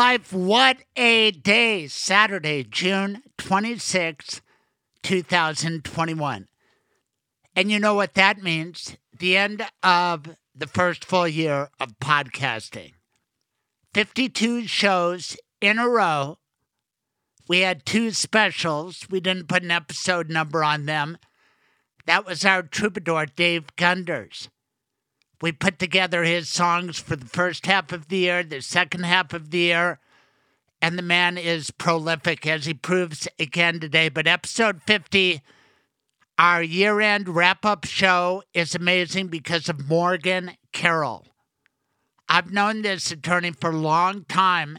Life, what a day. Saturday, June 26, 2021. And you know what that means? The end of the first full year of podcasting. 52 shows in a row. We had two specials. We didn't put an episode number on them. That was our troubadour, Dave Gunders. We put together his songs for the first half of the year, the second half of the year, and the man is prolific as he proves again today. But episode 50, our year end wrap up show, is amazing because of Morgan Carroll. I've known this attorney for a long time,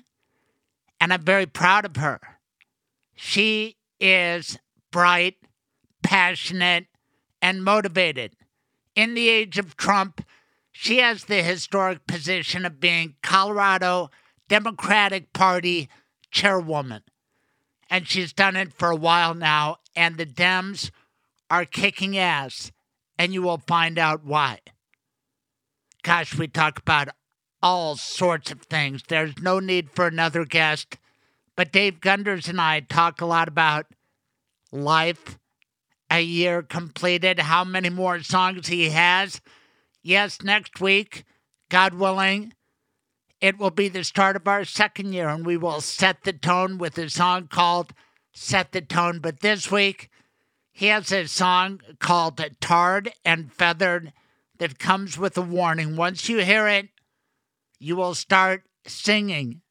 and I'm very proud of her. She is bright, passionate, and motivated. In the age of Trump, she has the historic position of being Colorado Democratic Party chairwoman. And she's done it for a while now, and the Dems are kicking ass, and you will find out why. Gosh, we talk about all sorts of things. There's no need for another guest, but Dave Gunders and I talk a lot about life, a year completed, how many more songs he has. Yes, next week, God willing, it will be the start of our second year, and we will set the tone with a song called Set the Tone. But this week, he has a song called Tarred and Feathered that comes with a warning. Once you hear it, you will start singing.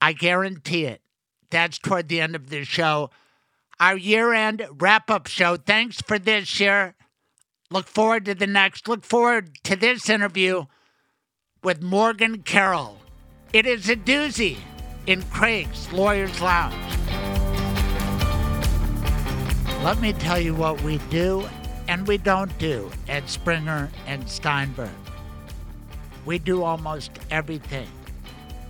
I guarantee it. That's toward the end of the show. Our year end wrap up show. Thanks for this year. Look forward to the next. Look forward to this interview with Morgan Carroll. It is a doozy in Craig's Lawyers Lounge. Let me tell you what we do and we don't do at Springer and Steinberg. We do almost everything.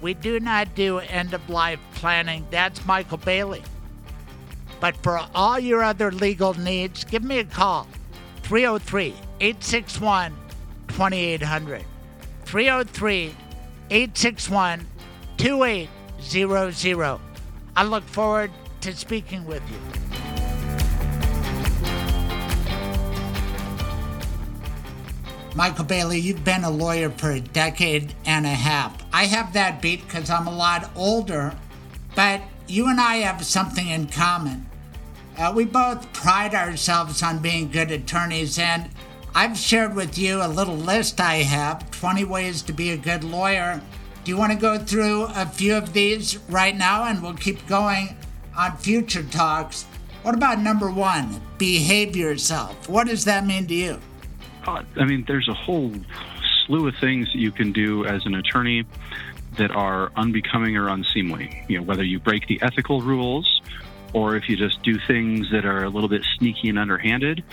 We do not do end of life planning. That's Michael Bailey. But for all your other legal needs, give me a call 303 861 2800. 303 861 2800. I look forward to speaking with you. Michael Bailey, you've been a lawyer for a decade and a half. I have that beat because I'm a lot older, but you and I have something in common. Uh, we both pride ourselves on being good attorneys, and I've shared with you a little list I have 20 ways to be a good lawyer. Do you want to go through a few of these right now, and we'll keep going on future talks? What about number one, behave yourself? What does that mean to you? Uh, I mean, there's a whole slew of things that you can do as an attorney that are unbecoming or unseemly. You know, whether you break the ethical rules or if you just do things that are a little bit sneaky and underhanded,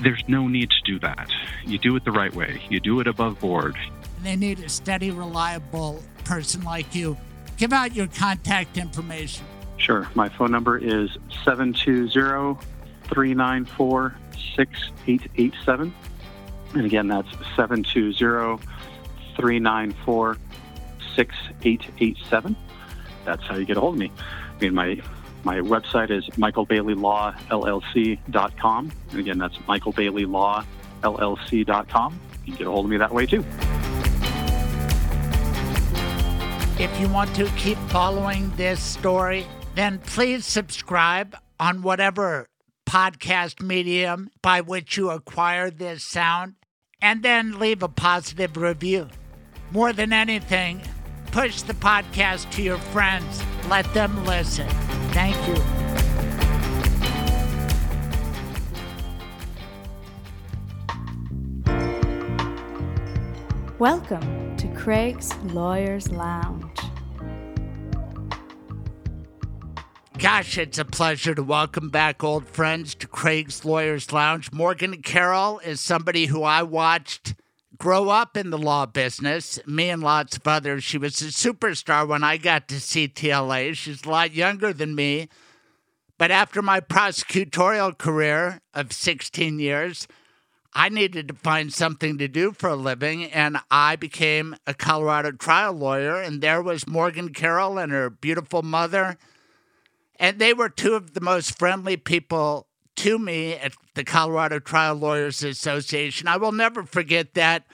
there's no need to do that. You do it the right way. You do it above board. They need a steady, reliable person like you. Give out your contact information. Sure. My phone number is 720 394 6887. And again, that's 720 394 6887. That's how you get a hold of me. I mean, my my website is michaelbaileylawllc.com. And again, that's michaelbaileylawllc.com. You can get a hold of me that way too. If you want to keep following this story, then please subscribe on whatever podcast medium by which you acquire this sound, and then leave a positive review. More than anything, push the podcast to your friends. Let them listen. Thank you. Welcome to Craig's Lawyers Lounge. Gosh, it's a pleasure to welcome back old friends to Craig's Lawyers Lounge. Morgan Carroll is somebody who I watched grow up in the law business, me and lots of others. She was a superstar when I got to CTLA. She's a lot younger than me. But after my prosecutorial career of 16 years, I needed to find something to do for a living, and I became a Colorado trial lawyer. And there was Morgan Carroll and her beautiful mother and they were two of the most friendly people to me at the Colorado Trial Lawyers Association. I will never forget that.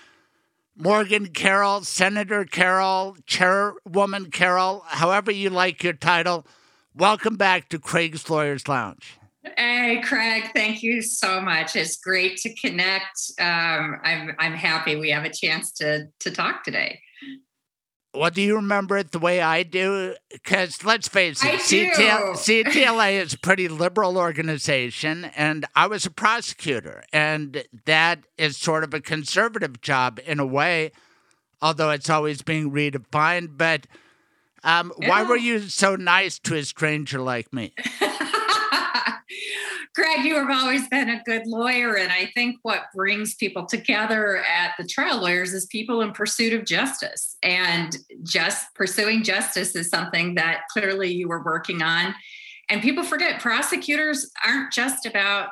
Morgan Carroll, Senator Carroll, Chairwoman Carroll, however you like your title, welcome back to Craig's Lawyers Lounge. Hey, Craig, thank you so much. It's great to connect. Um, I'm, I'm happy we have a chance to, to talk today. Well, do you remember it the way I do? Because let's face it, CTL, CTLA is a pretty liberal organization, and I was a prosecutor, and that is sort of a conservative job in a way, although it's always being redefined. But um, yeah. why were you so nice to a stranger like me? Greg, you have always been a good lawyer. And I think what brings people together at the trial lawyers is people in pursuit of justice. And just pursuing justice is something that clearly you were working on. And people forget prosecutors aren't just about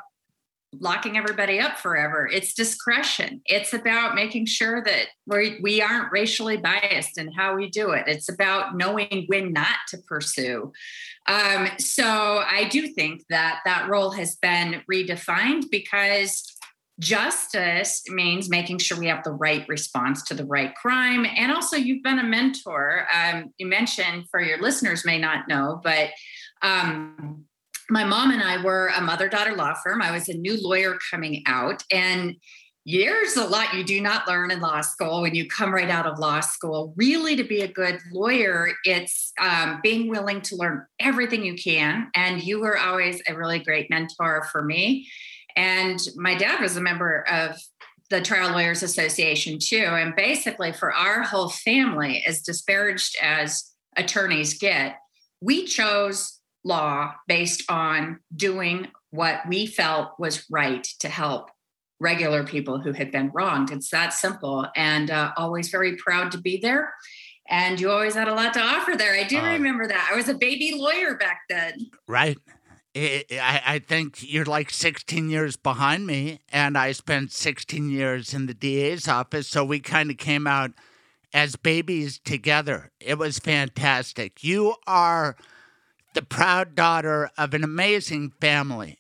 locking everybody up forever. It's discretion. It's about making sure that we, we aren't racially biased in how we do it. It's about knowing when not to pursue. Um, so I do think that that role has been redefined because justice means making sure we have the right response to the right crime. And also, you've been a mentor. Um, you mentioned, for your listeners may not know, but um, my mom and I were a mother daughter law firm. I was a new lawyer coming out. And there's a lot you do not learn in law school when you come right out of law school. Really, to be a good lawyer, it's um, being willing to learn everything you can. And you were always a really great mentor for me. And my dad was a member of the Trial Lawyers Association too. And basically, for our whole family, as disparaged as attorneys get, we chose law based on doing what we felt was right to help regular people who had been wronged. It's that simple, and uh, always very proud to be there. And you always had a lot to offer there. I do uh, remember that. I was a baby lawyer back then. Right. I, I think you're like 16 years behind me, and I spent 16 years in the DA's office. So we kind of came out as babies together. It was fantastic. You are the proud daughter of an amazing family.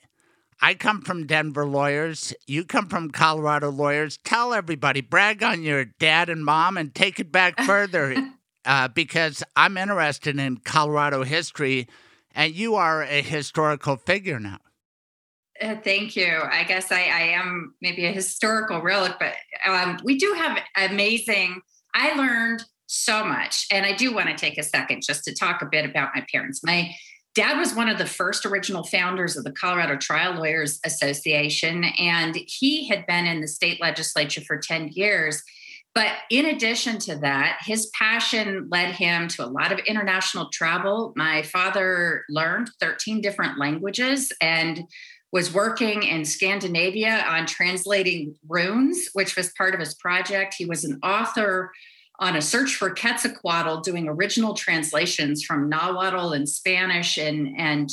I come from Denver lawyers. You come from Colorado lawyers. Tell everybody, brag on your dad and mom, and take it back further uh, because I'm interested in Colorado history, and you are a historical figure now. Uh, thank you. I guess I, I, am maybe a historical relic, but um, we do have amazing. I learned so much. And I do want to take a second just to talk a bit about my parents. My dad was one of the first original founders of the Colorado Trial Lawyers Association, and he had been in the state legislature for 10 years. But in addition to that, his passion led him to a lot of international travel. My father learned 13 different languages and was working in Scandinavia on translating runes, which was part of his project. He was an author on a search for Quetzalcoatl, doing original translations from Nahuatl and Spanish, and and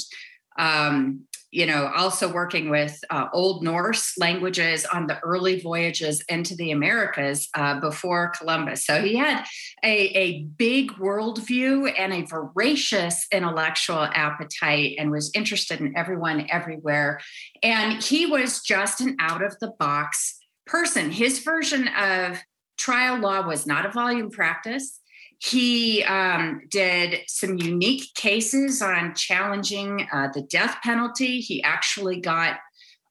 um, you know also working with uh, Old Norse languages on the early voyages into the Americas uh, before Columbus. So he had a, a big worldview and a voracious intellectual appetite, and was interested in everyone everywhere. And he was just an out of the box person. His version of trial law was not a volume practice. He um, did some unique cases on challenging uh, the death penalty. He actually got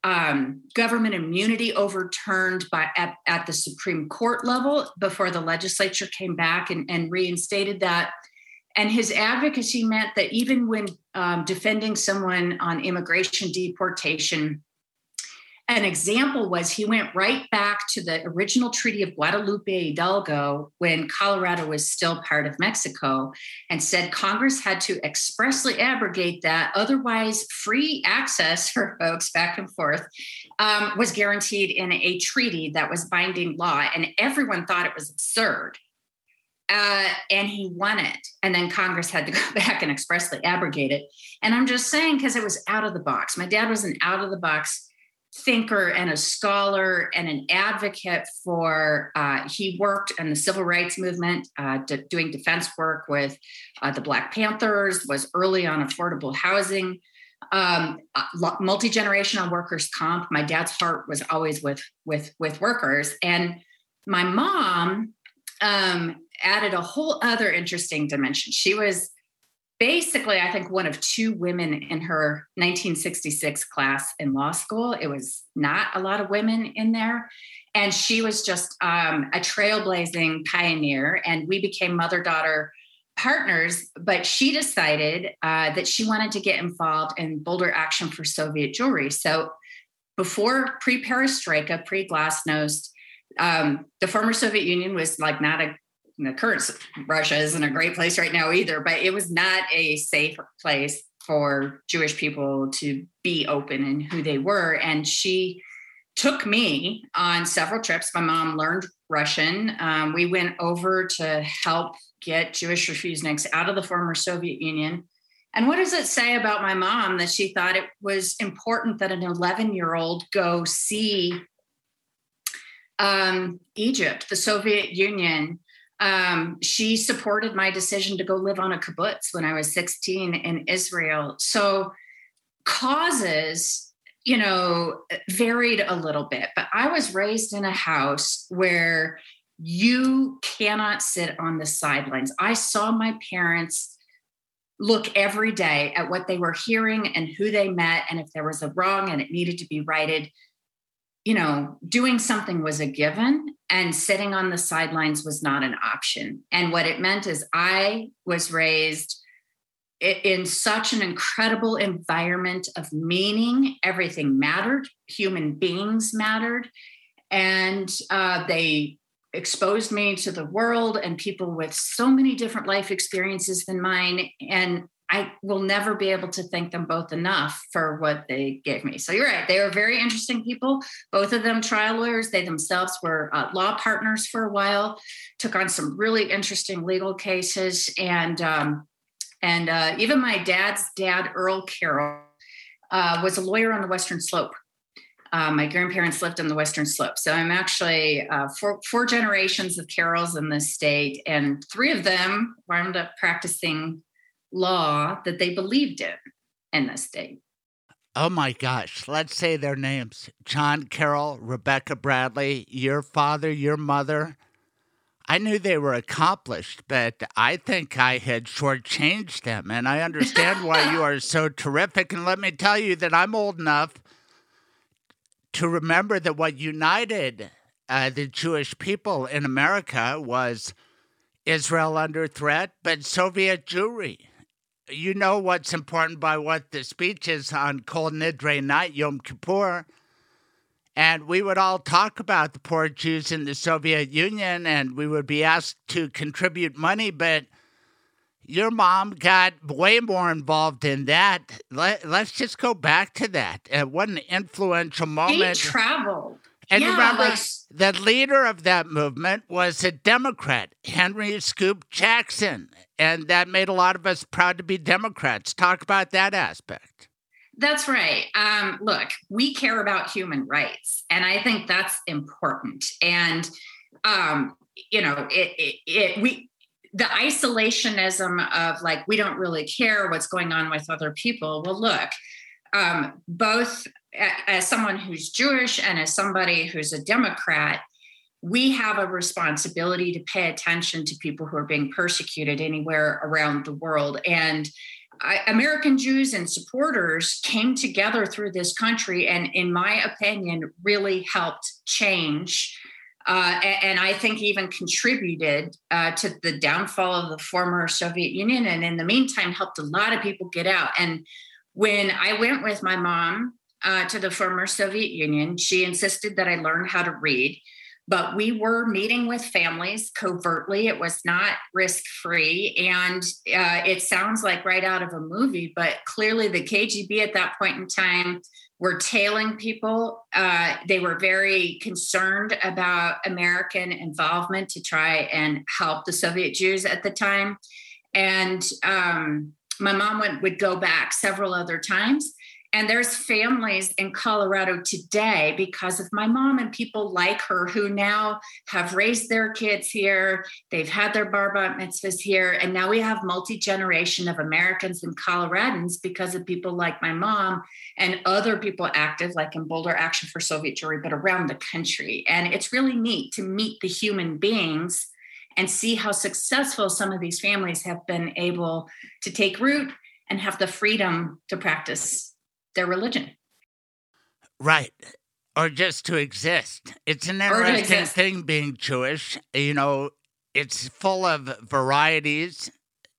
um, government immunity overturned by at, at, the Supreme Court level before the legislature came back and, and reinstated that. And his advocacy meant that even when um, defending someone on immigration deportation, an example was he went right back to the original Treaty of Guadalupe Hidalgo when Colorado was still part of Mexico and said Congress had to expressly abrogate that. Otherwise, free access for folks back and forth um, was guaranteed in a treaty that was binding law. And everyone thought it was absurd. Uh, and he won it. And then Congress had to go back and expressly abrogate it. And I'm just saying, because it was out of the box. My dad was an out of the box thinker and a scholar and an advocate for uh, he worked in the civil rights movement uh, doing defense work with uh, the black panthers was early on affordable housing. Um, uh, multi-generational workers comp my dad's heart was always with with with workers. And my mom um, added a whole other interesting dimension. She was basically, I think, one of two women in her 1966 class in law school. It was not a lot of women in there. And she was just um, a trailblazing pioneer. And we became mother daughter partners. But she decided uh, that she wanted to get involved in Boulder Action for Soviet Jewry. So before pre perestroika, pre glasnost, um, the former Soviet Union was like not a the current Russia isn't a great place right now either, but it was not a safe place for Jewish people to be open in who they were. And she took me on several trips. My mom learned Russian. Um, we went over to help get Jewish refuseniks out of the former Soviet Union. And what does it say about my mom that she thought it was important that an 11 year old go see um, Egypt, the Soviet Union, um, she supported my decision to go live on a kibbutz when I was 16 in Israel. So causes, you know, varied a little bit, but I was raised in a house where you cannot sit on the sidelines. I saw my parents look every day at what they were hearing and who they met, and if there was a wrong and it needed to be righted you know, doing something was a given and sitting on the sidelines was not an option. And what it meant is I was raised in such an incredible environment of meaning. Everything mattered, human beings mattered. And uh, they exposed me to the world and people with so many different life experiences than mine. And I will never be able to thank them both enough for what they gave me. So you're right. They were very interesting people. Both of them trial lawyers. They themselves were uh, law partners for a while, took on some really interesting legal cases. And, um, and uh, even my dad's dad, Earl Carroll, uh, was a lawyer on the Western Slope. Uh, my grandparents lived on the Western Slope. So I'm actually uh, four, four generations of Carrolls in this state, and three of them wound up practicing law that they believed in in the state. Oh my gosh, let's say their names John Carroll, Rebecca Bradley, your father, your mother. I knew they were accomplished, but I think I had shortchanged them. And I understand why you are so terrific. And let me tell you that I'm old enough to remember that what united uh, the Jewish people in America was Israel under threat, but Soviet Jewry you know what's important by what the speech is on Kol Nidre night, Yom Kippur. And we would all talk about the poor Jews in the Soviet Union, and we would be asked to contribute money, but your mom got way more involved in that. Let, us just go back to that. Uh, what an influential moment. She traveled. And yeah, remember, like, the leader of that movement was a Democrat, Henry Scoop Jackson. And that made a lot of us proud to be Democrats. Talk about that aspect. That's right. Um, look, we care about human rights, and I think that's important. And um, you know, it, it, it we the isolationism of like we don't really care what's going on with other people. Well, look, um, both as someone who's Jewish and as somebody who's a Democrat, we have a responsibility to pay attention to people who are being persecuted anywhere around the world. And I, American Jews and supporters came together through this country and, in my opinion, really helped change. Uh, and I think even contributed uh, to the downfall of the former Soviet Union, and in the meantime, helped a lot of people get out. And when I went with my mom uh, to the former Soviet Union. She insisted that I learn how to read, but we were meeting with families covertly. It was not risk free. And uh, it sounds like right out of a movie, but clearly the KGB at that point in time were tailing people. Uh, they were very concerned about American involvement to try and help the Soviet Jews at the time. And um, my mom would, would go back several other times. And there's families in Colorado today because of my mom and people like her who now have raised their kids here. They've had their bar mitzvahs here. And now we have multi generation of Americans and Coloradans because of people like my mom and other people active, like in Boulder Action for Soviet Jewry, but around the country. And it's really neat to meet the human beings and see how successful some of these families have been able to take root and have the freedom to practice their religion. Right. Or just to exist. It's an interesting thing being Jewish. You know, it's full of varieties.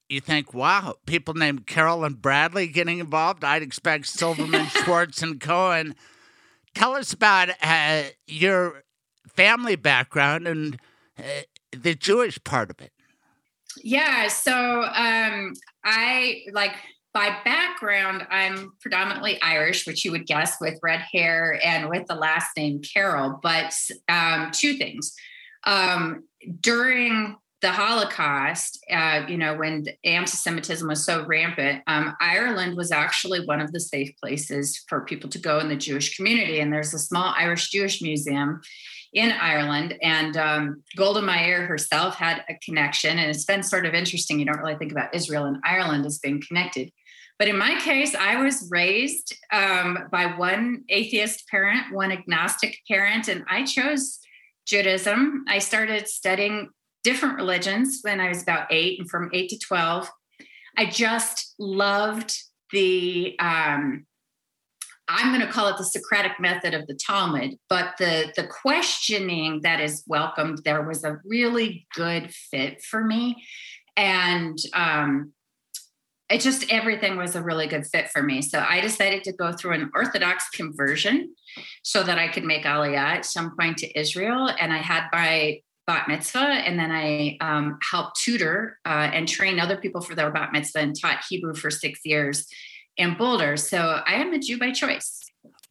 You think, wow, people named Carroll and Bradley getting involved. I'd expect Silverman, Schwartz, and Cohen. Tell us about uh, your family background and uh, the Jewish part of it. Yeah, so um, I like by background, I'm predominantly Irish, which you would guess with red hair and with the last name Carroll. But um, two things. Um, during the Holocaust, uh, you know, when anti Semitism was so rampant, um, Ireland was actually one of the safe places for people to go in the Jewish community. And there's a small Irish Jewish museum in Ireland. And um, Golda Meir herself had a connection. And it's been sort of interesting. You don't really think about Israel and Ireland as being connected. But in my case, I was raised um, by one atheist parent, one agnostic parent, and I chose Judaism. I started studying different religions when I was about eight, and from eight to 12, I just loved the, um, I'm going to call it the Socratic method of the Talmud, but the, the questioning that is welcomed there was a really good fit for me. And um, it just everything was a really good fit for me. So I decided to go through an Orthodox conversion so that I could make Aliyah at some point to Israel. And I had my bat mitzvah, and then I um, helped tutor uh, and train other people for their bat mitzvah and taught Hebrew for six years in Boulder. So I am a Jew by choice.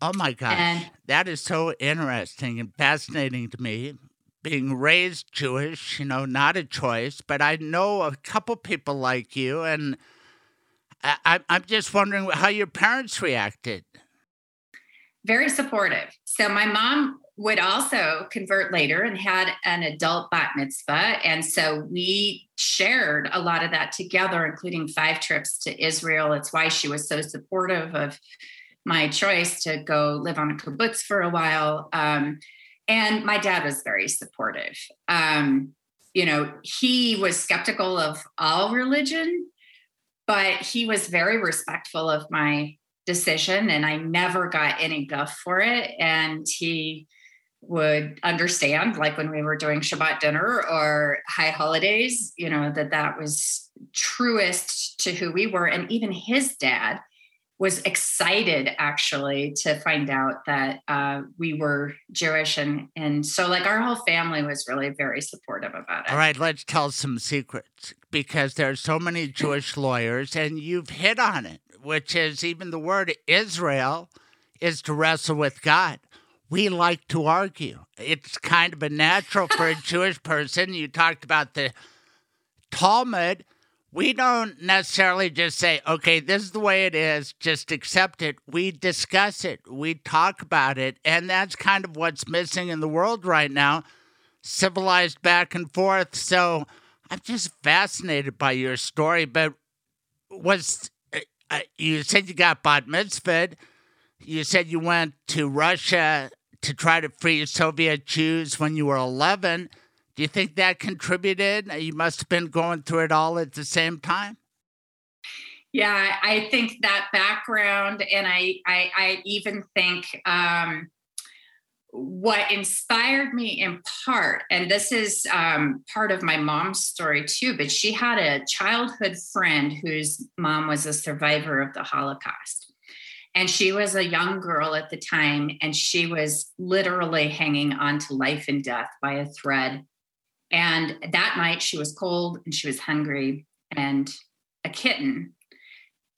Oh my gosh. And, that is so interesting and fascinating to me. Being raised Jewish, you know, not a choice, but I know a couple people like you and I, I'm just wondering how your parents reacted. Very supportive. So my mom would also convert later and had an adult bat mitzvah. And so we shared a lot of that together, including five trips to Israel. It's why she was so supportive of my choice to go live on a kibbutz for a while. Um, and my dad was very supportive. Um, you know, he was skeptical of all religion, but he was very respectful of my decision and I never got any guff for it. And he would understand, like when we were doing Shabbat dinner or high holidays, you know, that that was truest to who we were. And even his dad was excited actually to find out that uh, we were Jewish, and and so like our whole family was really very supportive about it. All right, let's tell some secrets because there are so many Jewish lawyers, and you've hit on it, which is even the word Israel is to wrestle with God. We like to argue. It's kind of a natural for a Jewish person. You talked about the Talmud we don't necessarily just say, okay, this is the way it is, just accept it. We discuss it, we talk about it. And that's kind of what's missing in the world right now civilized back and forth. So I'm just fascinated by your story. But was uh, uh you said you got bat mitzvah? You said you went to Russia to try to free Soviet Jews when you were 11. Do you think that contributed? You must have been going through it all at the same time. Yeah, I think that background, and I, I, I even think um, what inspired me in part, and this is um, part of my mom's story too, but she had a childhood friend whose mom was a survivor of the Holocaust. And she was a young girl at the time, and she was literally hanging on to life and death by a thread. And that night, she was cold and she was hungry, and a kitten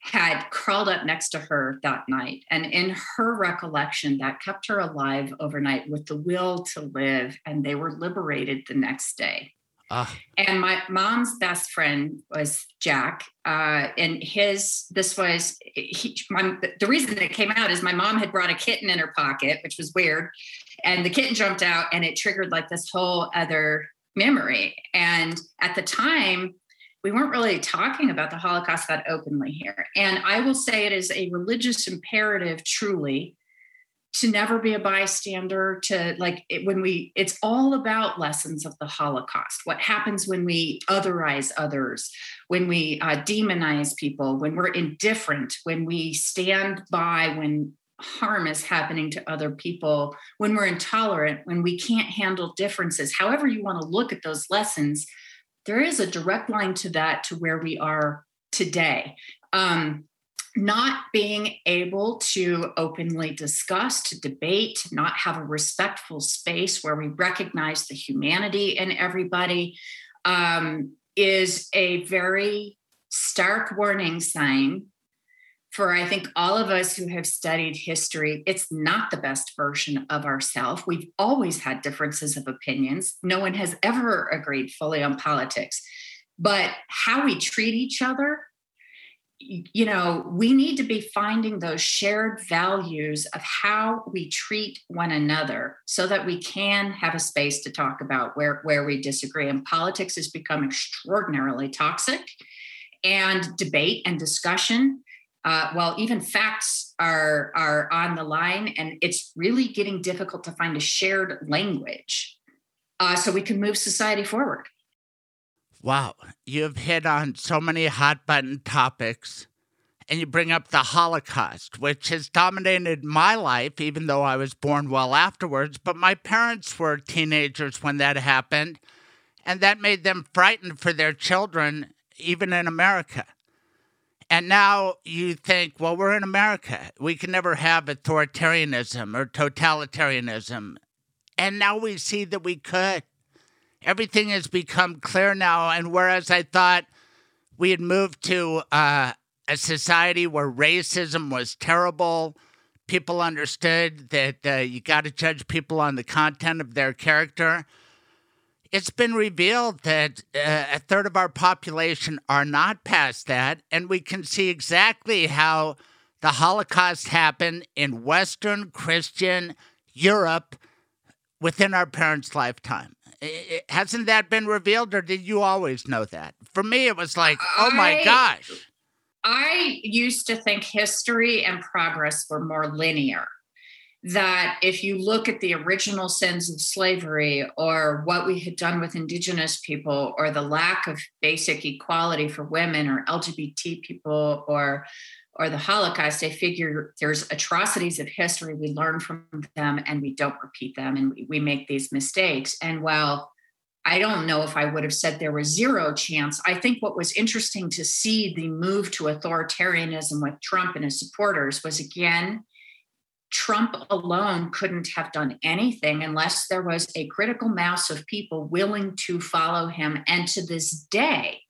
had crawled up next to her that night. And in her recollection, that kept her alive overnight with the will to live. And they were liberated the next day. Uh. And my mom's best friend was Jack. Uh, and his, this was, he, my, the reason it came out is my mom had brought a kitten in her pocket, which was weird. And the kitten jumped out and it triggered like this whole other memory. And at the time, we weren't really talking about the Holocaust that openly here. And I will say it is a religious imperative, truly, to never be a bystander to like it, when we it's all about lessons of the holocaust what happens when we otherize others when we uh, demonize people when we're indifferent when we stand by when harm is happening to other people when we're intolerant when we can't handle differences. However you want to look at those lessons there is a direct line to that to where we are today. Um, not being able to openly discuss, to debate, not have a respectful space where we recognize the humanity in everybody um, is a very stark warning sign for I think all of us who have studied history, it's not the best version of ourselves. We've always had differences of opinions. No one has ever agreed fully on politics. But how we treat each other you know, we need to be finding those shared values of how we treat one another so that we can have a space to talk about where, where we disagree. And politics has become extraordinarily toxic, and debate and discussion. Uh, well, even facts are are on the line, and it's really getting difficult to find a shared language uh, so we can move society forward. Wow, you've hit on so many hot button topics. And you bring up the Holocaust, which has dominated my life, even though I was born well afterwards. But my parents were teenagers when that happened, and that made them frightened for their children, even in America. And now you think, well, we're in America. We can never have authoritarianism or totalitarianism. And now we see that we could everything has become clear now. And whereas I thought we had moved to uh, a society where racism was terrible, people understood that uh, you got to judge people on the content of their character. It's been revealed that uh, a third of our population are not past that, and we can see exactly how the Holocaust happened in Western Christian Europe within our parents' lifetime hasn't that been revealed, or did you always know that? For me, it was like, oh my I, gosh. I used to think history and progress were more linear. That if you look at the original sins of slavery or what we had done with Indigenous people or the lack of basic equality for women or LGBT people or or the Holocaust, I figure there's atrocities of history. We learn from them and we don't repeat them and we, we make these mistakes. And while I don't know if I would have said there was zero chance, I think what was interesting to see the move to authoritarianism with Trump and his supporters was again, Trump alone couldn't have done anything unless there was a critical mass of people willing to follow him. And to this day,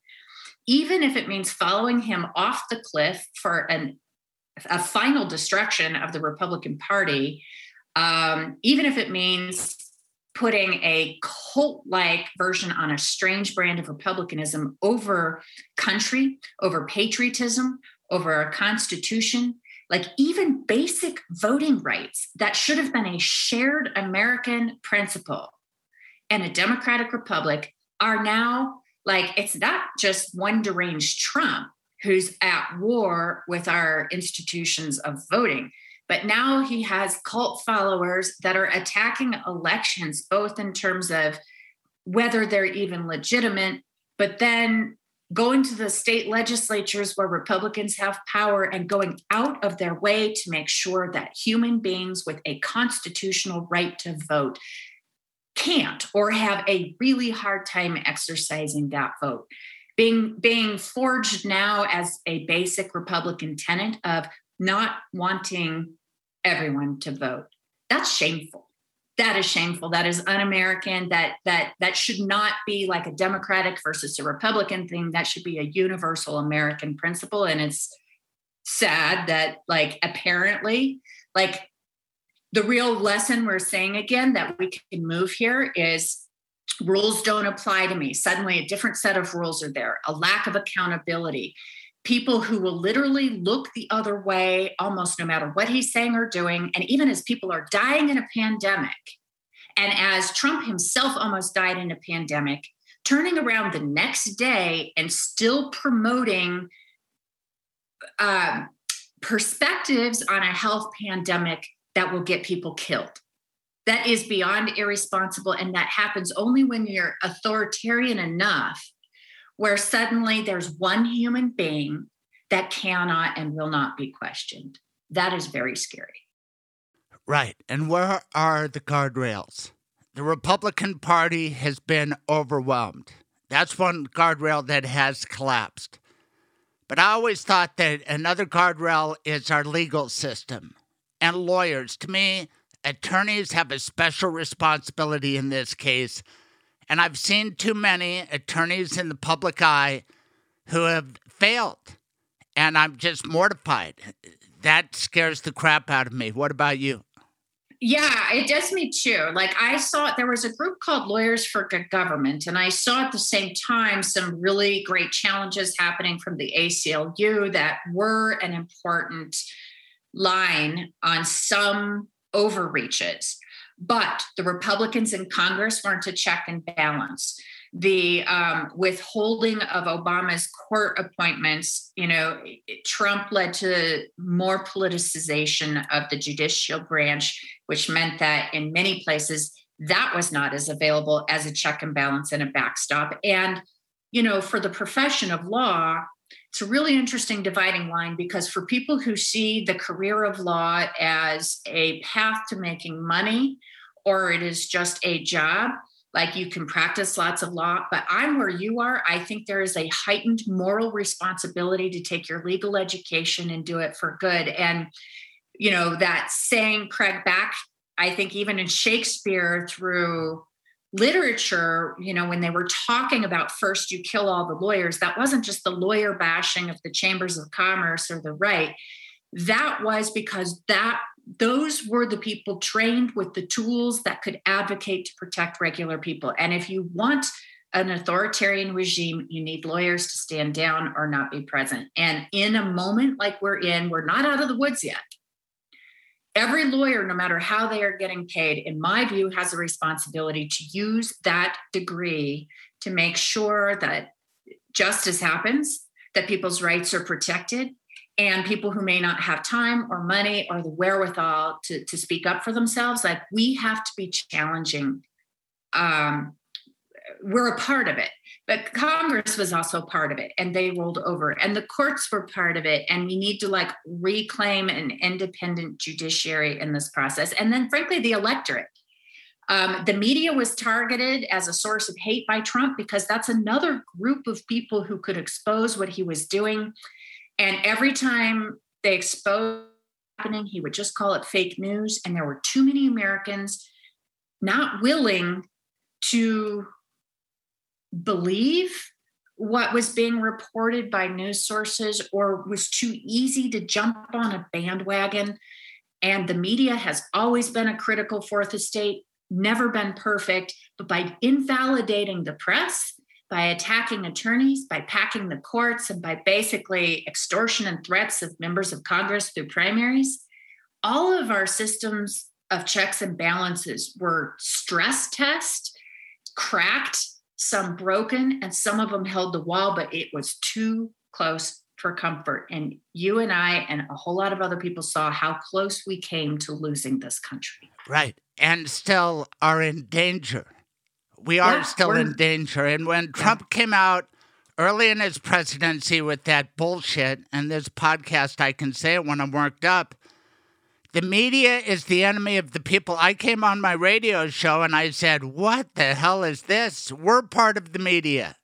even if it means following him off the cliff for an, a final destruction of the Republican Party, um, even if it means putting a cult like version on a strange brand of republicanism over country, over patriotism, over our constitution, like even basic voting rights that should have been a shared American principle and a democratic republic are now like it's not just one deranged Trump who's at war with our institutions of voting. But now he has cult followers that are attacking elections, both in terms of whether they're even legitimate, but then going to the state legislatures where Republicans have power and going out of their way to make sure that human beings with a constitutional right to vote can't or have a really hard time exercising that vote being being forged now as a basic republican tenet of not wanting everyone to vote. That's shameful. That is shameful. That is un-American. That that that should not be like a Democratic versus a Republican thing. That should be a universal American principle. And it's sad that like apparently like the real lesson we're saying again that we can move here is rules don't apply to me. Suddenly, a different set of rules are there, a lack of accountability. People who will literally look the other way almost no matter what he's saying or doing. And even as people are dying in a pandemic, and as Trump himself almost died in a pandemic, turning around the next day and still promoting um, perspectives on a health pandemic that will get people killed that is beyond irresponsible and that happens only when you're authoritarian enough where suddenly there's one human being that cannot and will not be questioned. That is very scary. Right. And where are the guardrails? The republican party has been overwhelmed. That's one guardrail that has collapsed. But i always thought that another guardrail is our legal system and lawyers. To me attorneys have a special responsibility in this case. And I've seen too many attorneys in the public eye who have failed. And I'm just mortified. That scares the crap out of me. What about you? Yeah, it does me too. Like I saw there was a group called Lawyers for Good Government, and I saw at the same time some really great challenges happening from the ACLU that were an important line on some overreaches. But the Republicans in Congress weren't a check and balance. The um, withholding of Obama's court appointments, you know, Trump led to more politicization of the judicial branch, which meant that in many places that was not as available as a check and balance and a backstop. And, you know, for the profession of law, it's a really interesting dividing line because for people who see the career of law as a path to making money or it is just a job, like you can practice lots of law, but I'm where you are. I think there is a heightened moral responsibility to take your legal education and do it for good. And, you know, that saying, Craig, back, I think even in Shakespeare through literature, you know, when they were talking about first you kill all the lawyers, that wasn't just the lawyer bashing of the chambers of commerce or the right. That was because that those were the people trained with the tools that could advocate to protect regular people. And if you want an authoritarian regime, you need lawyers to stand down or not be present. And in a moment like we're in, we're not out of the woods yet every lawyer, no matter how they are getting paid, in my view, has a responsibility to use that degree to make sure that justice happens, that people's rights are protected, and people who may not have time or money or the wherewithal to, to speak up for themselves, like we have to be challenging. Um, we're a part of it. But Congress was also part of it and they rolled over, and the courts were part of it. And we need to like reclaim an independent judiciary in this process. And then, frankly, the electorate. Um, the media was targeted as a source of hate by Trump because that's another group of people who could expose what he was doing. And every time they exposed happening, he would just call it fake news. And there were too many Americans not willing to believe what was being reported by news sources or was too easy to jump on a bandwagon. And the media has always been a critical fourth estate, never been perfect, but by invalidating the press, by attacking attorneys, by packing the courts, and by basically extortion and threats of members of Congress through primaries, all of our systems of checks and balances were stress test, cracked, some broken, and some of them held the wall, but it was too close for comfort. And you and I, and a whole lot of other people, saw how close we came to losing this country. Right. And still are in danger. We are yeah, still in danger. And when Trump yeah. came out early in his presidency with that bullshit, and this podcast, I can say it when I'm worked up, the media is the enemy of the people. I came on my radio show and I said, What the hell is this? We're part of the media.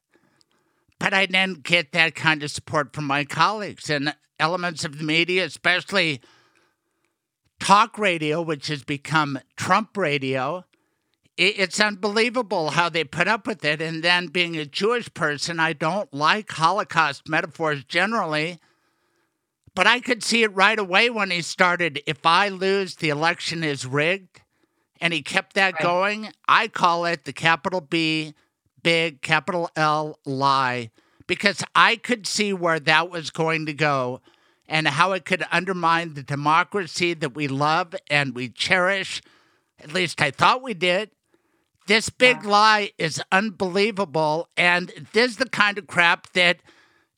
But I didn't get that kind of support from my colleagues. And elements of the media, especially talk radio, which has become Trump radio. It's unbelievable how they put up with it. And then, being a Jewish person, I don't like Holocaust metaphors generally. But I could see it right away when he started. If I lose, the election is rigged. And he kept that right. going. I call it the capital B, big, capital L lie, because I could see where that was going to go and how it could undermine the democracy that we love and we cherish. At least I thought we did. This big yeah. lie is unbelievable. And this is the kind of crap that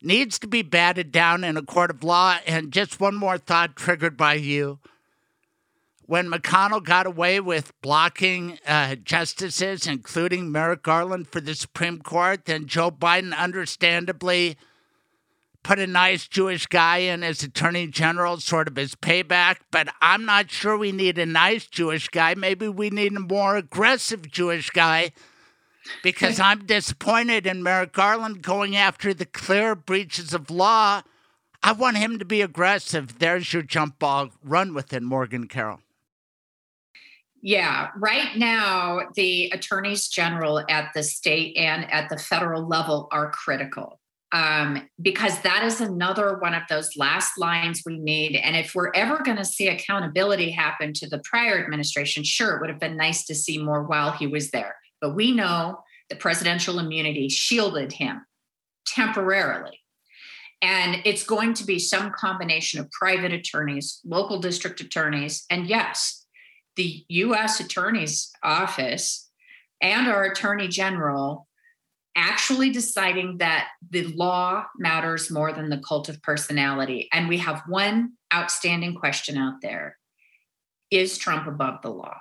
needs to be batted down in a court of law. And just one more thought triggered by you. When McConnell got away with blocking uh, justices, including Merrick Garland, for the Supreme Court, then Joe Biden understandably put a nice Jewish guy in as attorney general, sort of as payback. But I'm not sure we need a nice Jewish guy. Maybe we need a more aggressive Jewish guy because I'm disappointed in Merrick Garland going after the clear breaches of law. I want him to be aggressive. There's your jump ball. Run with it, Morgan Carroll. Yeah, right now, the attorneys general at the state and at the federal level are critical um, because that is another one of those last lines we need. And if we're ever going to see accountability happen to the prior administration, sure, it would have been nice to see more while he was there. But we know the presidential immunity shielded him temporarily. And it's going to be some combination of private attorneys, local district attorneys, and yes, the US Attorney's Office and our Attorney General actually deciding that the law matters more than the cult of personality. And we have one outstanding question out there Is Trump above the law?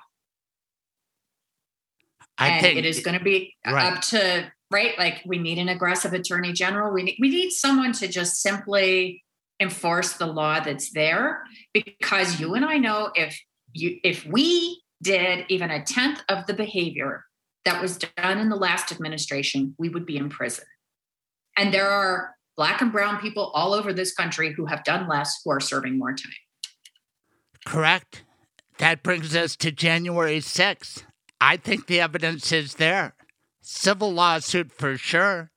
I and think it is going to be right. up to right like we need an aggressive attorney general we need, we need someone to just simply enforce the law that's there because you and I know if you if we did even a tenth of the behavior that was done in the last administration, we would be in prison. And there are black and brown people all over this country who have done less who are serving more time. Correct. That brings us to January 6th. I think the evidence is there. Civil lawsuit for sure.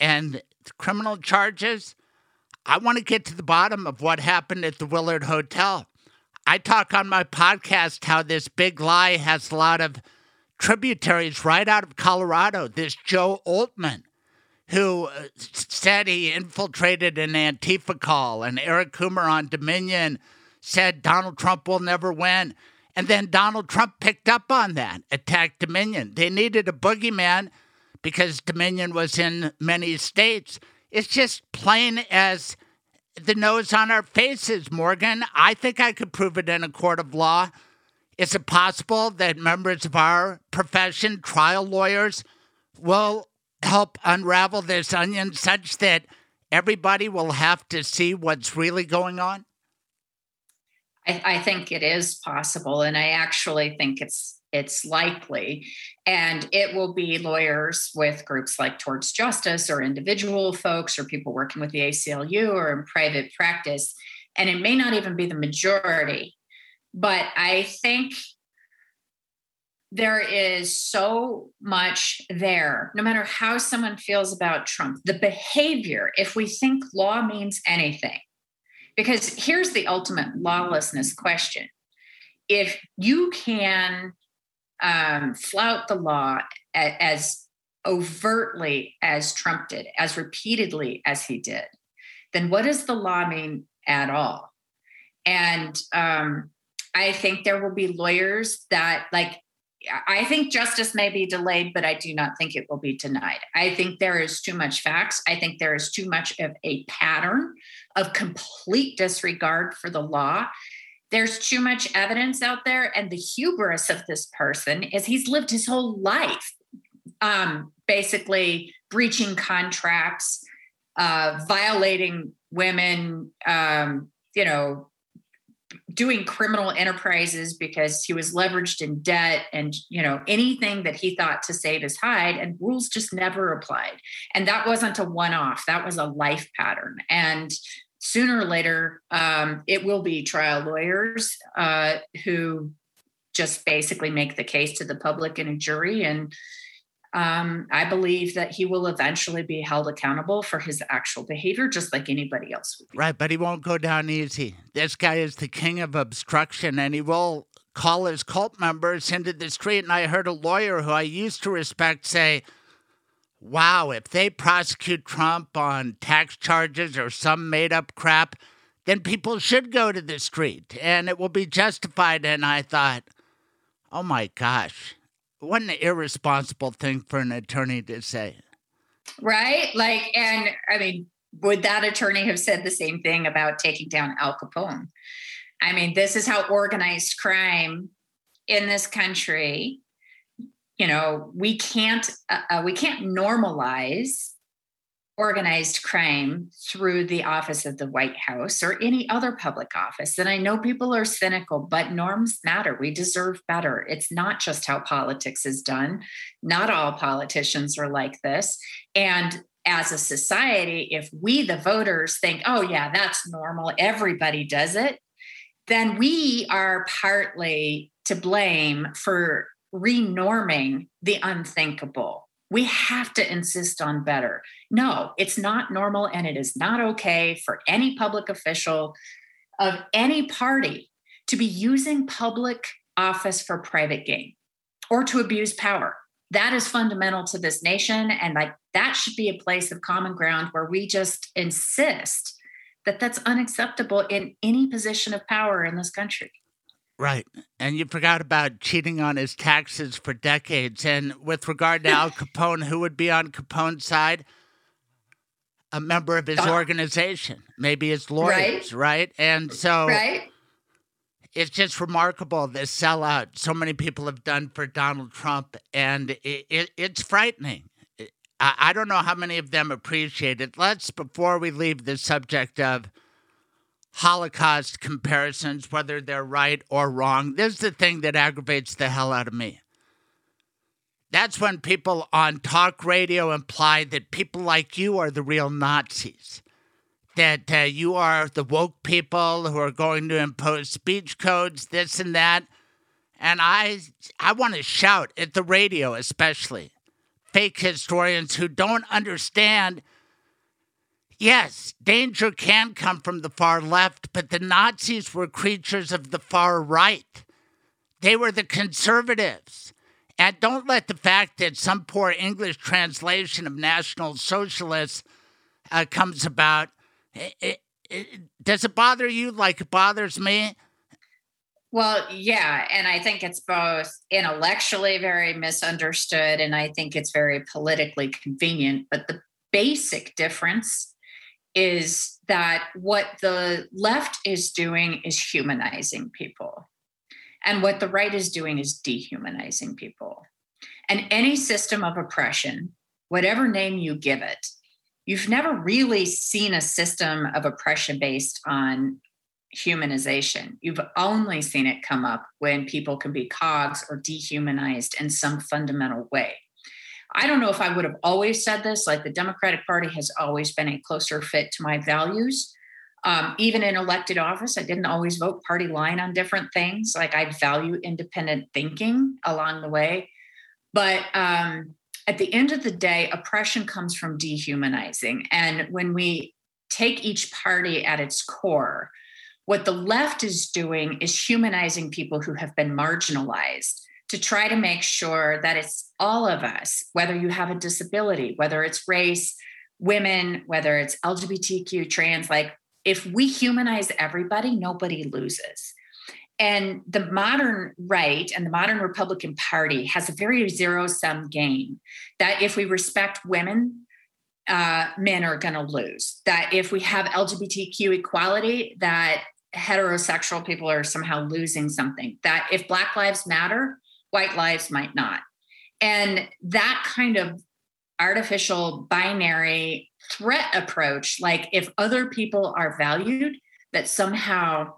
And criminal charges. I want to get to the bottom of what happened at the Willard Hotel. I talk on my podcast how this big lie has a lot of tributaries right out of Colorado. This Joe Oltmann, who uh, said he infiltrated an Antifa call, and Eric Coomer on Dominion said Donald Trump will never win. And then Donald Trump picked up on that, attacked Dominion. They needed a boogeyman because Dominion was in many states. It's just plain as the nose on our faces, Morgan. I think I could prove it in a court of law. Is it possible that members of our profession, trial lawyers, will help unravel this onion such that everybody will have to see what's really going on? I, I think it is possible, and I actually think it's it's likely. And it will be lawyers with groups like Towards Justice or individual folks or people working with the ACLU or in private practice. And it may not even be the majority but I think there is so much there, no matter how someone feels about Trump, the behavior, if we think law means anything, because here's the ultimate lawlessness question. If you can um, flout the law as overtly as Trump did, as repeatedly as he did, then what does the law mean at all? And um, I think there will be lawyers that like I think justice may be delayed, but I do not think it will be denied. I think there is too much facts. I think there is too much of a pattern of complete disregard for the law. There's too much evidence out there. And the hubris of this person is he's lived his whole life um, basically breaching contracts, uh, violating women, um, you know, doing criminal enterprises because he was leveraged in debt and you know anything that he thought to save his hide and rules just never applied. And that wasn't a one off that was a life pattern. And sooner or later, um, it will be trial lawyers uh, who just basically make the case to the public and a jury. And um, I believe that he will eventually be held accountable for his actual behavior, just like anybody else would be. Right, but he won't go down easy. This guy is the king of obstruction, and he will call his cult members into the street. And I heard a lawyer who I used to respect say, wow, if they prosecute Trump on tax charges or some made up crap, then people should go to the street and it will be justified. And I thought, oh my gosh, what an irresponsible thing for an attorney to say. Right? Like, and I mean, would that attorney have said the same thing about taking down Al Capone? I mean, this is how organized crime in this country you know we can't uh, uh, we can't normalize organized crime through the office of the white house or any other public office. And i know people are cynical but norms matter. We deserve better. It's not just how politics is done. Not all politicians are like this. And as a society if we the voters think oh yeah that's normal everybody does it then we are partly to blame for renorming the unthinkable. We have to insist on better. No, it's not normal and it is not okay for any public official of any party to be using public office for private gain or to abuse power. That is fundamental to this nation. And like that should be a place of common ground where we just insist that that's unacceptable in any position of power in this country. Right. And you forgot about cheating on his taxes for decades. And with regard to Al Capone, who would be on Capone's side? A member of his uh, organization, maybe his lawyers, right? right? And so right. it's just remarkable this sellout so many people have done for Donald Trump. And it, it, it's frightening. I, I don't know how many of them appreciate it. Let's, before we leave the subject of Holocaust comparisons, whether they're right or wrong. This is the thing that aggravates the hell out of me. That's when people on talk radio imply that people like you are the real Nazis, that uh, you are the woke people who are going to impose speech codes, this and that. And I, I want to shout at the radio, especially fake historians who don't understand Yes, danger can come from the far left, but the Nazis were creatures of the far right. They were the conservatives. And don't let the fact that some poor English translation of National Socialists uh, comes about. It, it, it, does it bother you like it bothers me? Well, yeah. And I think it's both intellectually very misunderstood and I think it's very politically convenient. But the basic difference is that what the left is doing is humanizing people. And what the right is doing is dehumanizing people. And any system of oppression, whatever name you give it, you've never really seen a system of oppression based on humanization. You've only seen it come up when people can be cogs or dehumanized in some fundamental way. I don't know if I would have always said this. Like the Democratic Party has always been a closer fit to my values. Um, even in elected office, I didn't always vote party line on different things. Like I value independent thinking along the way. But um, at the end of the day, oppression comes from dehumanizing. And when we take each party at its core, what the left is doing is humanizing people who have been marginalized to try to make sure that it's all of us, whether you have a disability, whether it's race, women, whether it's LGBTQ, trans, like if we humanize everybody, nobody loses. And the modern right and the modern Republican Party has a very zero sum game that if we respect women, uh, men are going to lose. That if we have LGBTQ equality, that heterosexual people are somehow losing something. That if Black Lives Matter, white lives might not. And that kind of artificial binary threat approach, like if other people are valued, that somehow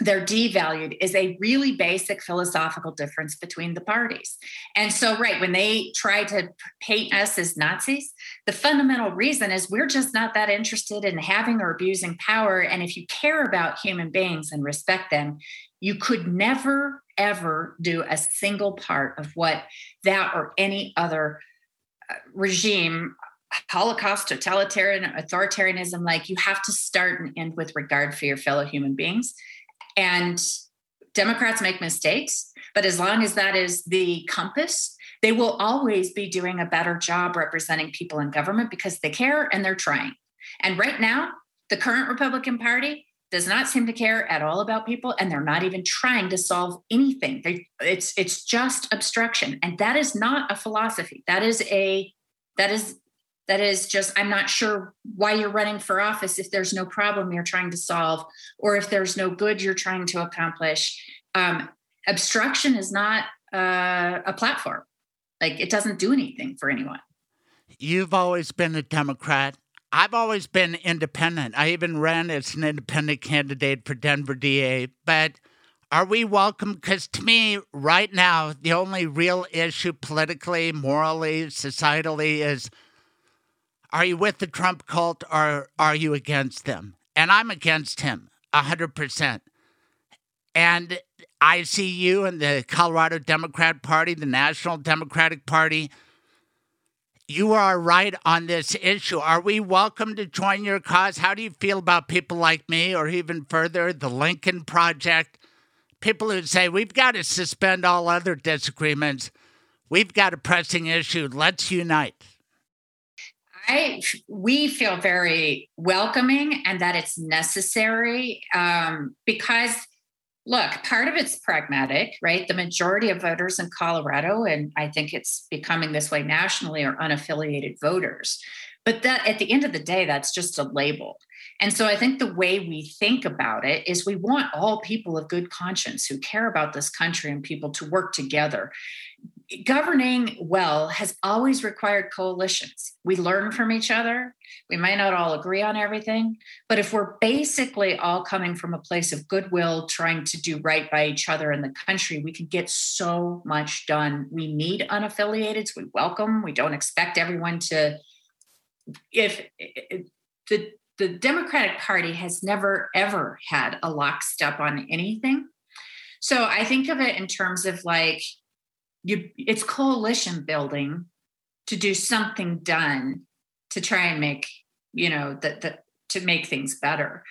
they're devalued is a really basic philosophical difference between the parties. And so, right, when they try to paint us as Nazis, the fundamental reason is we're just not that interested in having or abusing power. And if you care about human beings and respect them, you could never, ever do a single part of what that or any other uh, regime Holocaust, totalitarian, authoritarianism, like you have to start and end with regard for your fellow human beings. And Democrats make mistakes, but as long as that is the compass, they will always be doing a better job representing people in government because they care and they're trying. And right now, the current Republican Party does not seem to care at all about people and they're not even trying to solve anything. They, it's it's just obstruction. And that is not a philosophy. That is a that is that is just i'm not sure why you're running for office if there's no problem you're trying to solve or if there's no good you're trying to accomplish. Um, obstruction is not uh, a platform. Like it doesn't do anything for anyone. You've always been a democrat i've always been independent i even ran as an independent candidate for denver da but are we welcome? Because to me, right now, the only real issue politically, morally, societally is are you with the Trump cult or are you against them? And I'm against him 100%. And I see you and the Colorado Democrat Party, the National Democratic Party. You are right on this issue. Are we welcome to join your cause? How do you feel about people like me, or even further, the Lincoln Project? People who say we've got to suspend all other disagreements. We've got a pressing issue. Let's unite. I we feel very welcoming and that it's necessary um, because look, part of it's pragmatic, right? The majority of voters in Colorado, and I think it's becoming this way nationally, are unaffiliated voters. But that at the end of the day, that's just a label. And so I think the way we think about it is we want all people of good conscience who care about this country and people to work together governing well has always required coalitions. We learn from each other. We might not all agree on everything, but if we're basically all coming from a place of goodwill, trying to do right by each other in the country, we can get so much done. We need unaffiliateds. We welcome. We don't expect everyone to. If, the the Democratic Party has never ever had a lockstep on anything. So I think of it in terms of like you it's coalition building to do something done to try and make you know that that to make things better.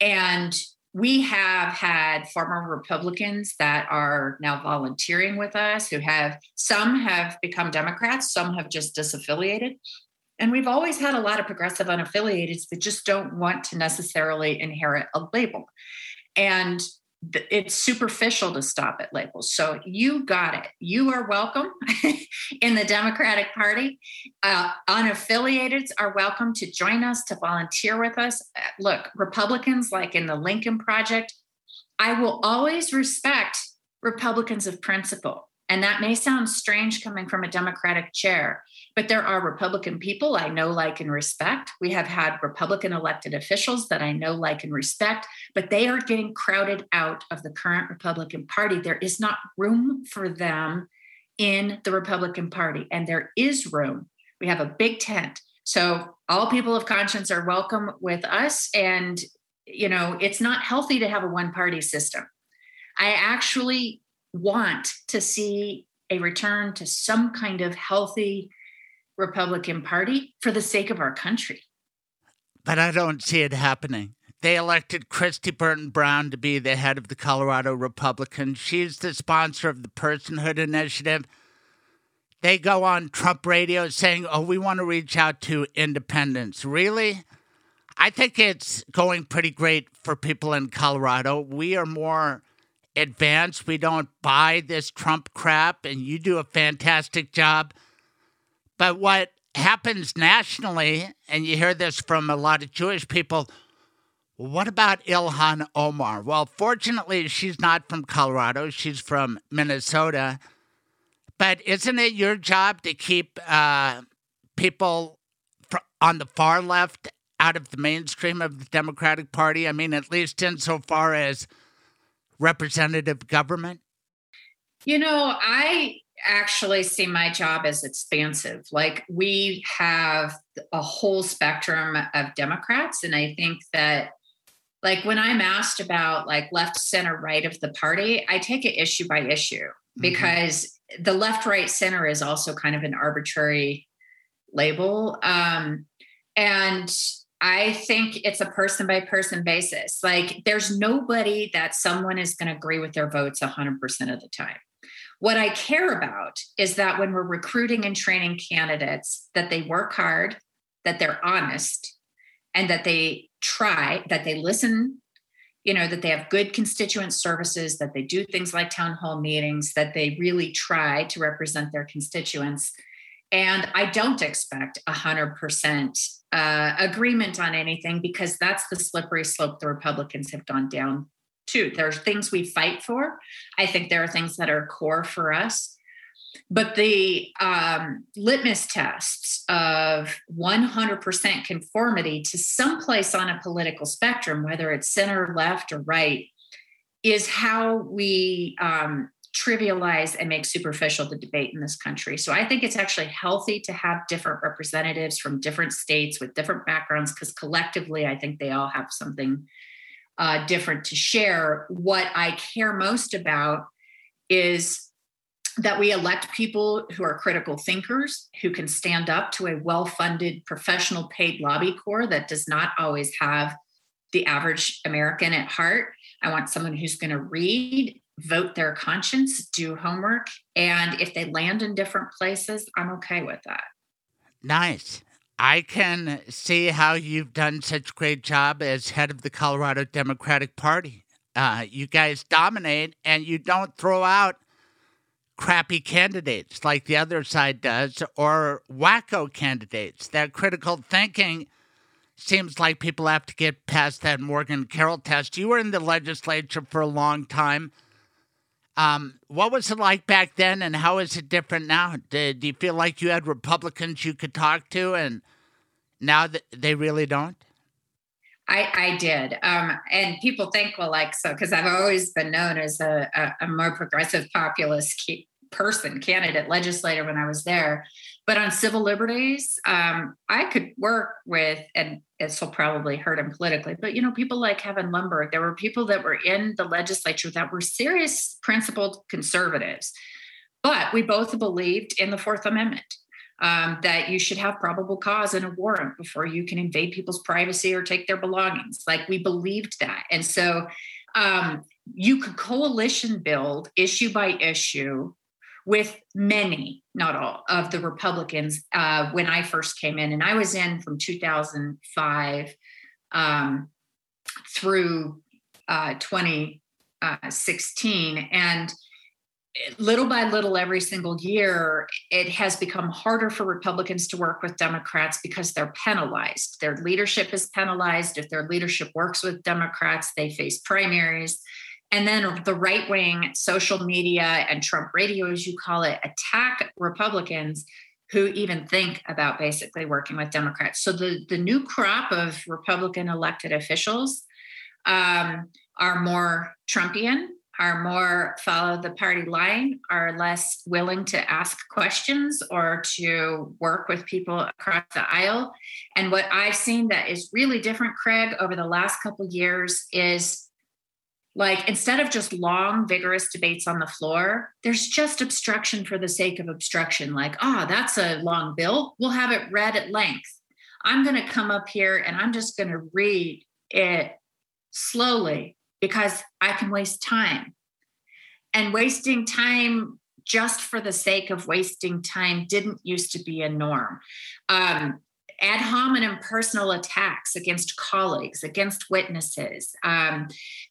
And we have had former republicans that are now volunteering with us who have some have become democrats some have just disaffiliated. And we've always had a lot of progressive unaffiliated that just don't want to necessarily inherit a label. And it's superficial to stop at labels. So you got it. You are welcome in the Democratic Party. Uh, unaffiliateds are welcome to join us, to volunteer with us. Uh, look, Republicans, like in the Lincoln Project, I will always respect Republicans of principle. And that may sound strange coming from a Democratic chair, but there are Republican people I know, like, and respect. We have had Republican elected officials that I know, like, and respect, but they are getting crowded out of the current Republican Party. There is not room for them in the Republican Party, and there is room. We have a big tent. So all people of conscience are welcome with us. And, you know, it's not healthy to have a one party system. I actually want to see a return to some kind of healthy Republican Party for the sake of our country. But I don't see it happening. They elected Kristi Burton Brown to be the head of the Colorado Republicans. She's the sponsor of the Personhood Initiative. They go on Trump radio saying, oh, we want to reach out to independents. Really? I think it's going pretty great for people in Colorado. We are more advanced. We don't buy this Trump crap, and you do a fantastic job. But what happens nationally, and you hear this from a lot of Jewish people, what about Ilhan Omar? Well, fortunately, she's not from Colorado, she's from Minnesota. But isn't it your job to keep uh, people on the far left out of the mainstream of the Democratic Party? I mean, at least insofar as representative government? You know, I actually see my job as expansive. Like we have a whole spectrum of Democrats. And I think that like when I'm asked about like left, center, right of the party, I take it issue by issue mm-hmm. because mm-hmm. the left, right, center is also kind of an arbitrary label. Um, and I think it's a person by person basis. Like there's nobody that someone is going to agree with their votes 100% of the time. What I care about is that when we're recruiting and training candidates, that they work hard, that they're honest, and that they try, that they listen, you know, that they have good constituent services, that they do things like town hall meetings, that they really try to represent their constituents. And I don't expect 100% uh, agreement on anything because that's the slippery slope the Republicans have gone down too. are things we fight for. I think there are things that are core for us. But the um, litmus tests of 100% conformity to some place on a political spectrum, whether it's center, left, or right, is how we um, trivialize and make superficial the debate in this country. So I think it's actually healthy to have different representatives from different states with different backgrounds because collectively, I think they all have something uh, different to share. What I care most about is that we elect people who are critical thinkers, who can stand up to a well funded professional paid lobby corps that does not always have the average American at heart. I want someone who's going to read, vote their conscience, do homework. And if they land in different places, I'm okay with that. Nice. I can see how you've done such a great job as head of the Colorado Democratic Party. Uh, you guys dominate and you don't throw out crappy candidates like the other side does or wacko candidates. That critical thinking seems like people have to get past that Morgan Carroll test. You were in the legislature for a long time. Um, what was it like back then, and how is it different now? Do, do you feel like you had Republicans you could talk to, and now that they really don't? I, I did. Um, and people think, well, like, so, because I've always been known as a, a, a more progressive populist person, candidate, legislator when I was there. But on civil liberties, um, I could work with, and this will probably hurt him politically, but you know, people like Kevin Lundberg, there were people that were in the legislature that were serious, principled conservatives. But we both believed in the Fourth Amendment um, that you should have probable cause and a warrant before you can invade people's privacy or take their belongings. Like we believed that. And so um, you could coalition build issue by issue with many, not all, of the Republicans uh, when I first came in. And I was in from 2005 um, through uh, 2016. And little by little every single year it has become harder for republicans to work with democrats because they're penalized their leadership is penalized if their leadership works with democrats they face primaries and then the right wing social media and trump radio as you call it attack republicans who even think about basically working with democrats so the, the new crop of republican elected officials um, are more trumpian are more follow the party line, are less willing to ask questions or to work with people across the aisle. And what I've seen that is really different, Craig, over the last couple years is like instead of just long vigorous debates on the floor there's just obstruction for the sake of obstruction like oh that's a long bill we'll have it read at length i'm going to come up here and i'm just going to read it slowly because I can waste time. And wasting time just for the sake of wasting time didn't used to be a norm. Um, ad hominem personal attacks against colleagues, against witnesses, um,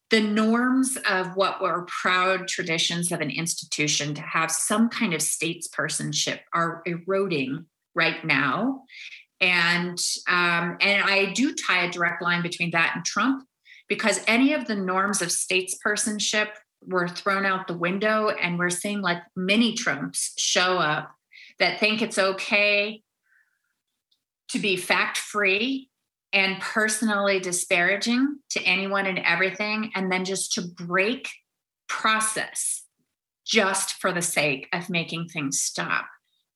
the norms of what were proud traditions of an institution to have some kind of statespersonship are eroding right now. And um, and I do tie a direct line between that and Trump because any of the norms of statespersonship were thrown out the window and we're seeing like mini trumps show up that think it's okay to be fact free and personally disparaging to anyone and everything and then just to break process just for the sake of making things stop.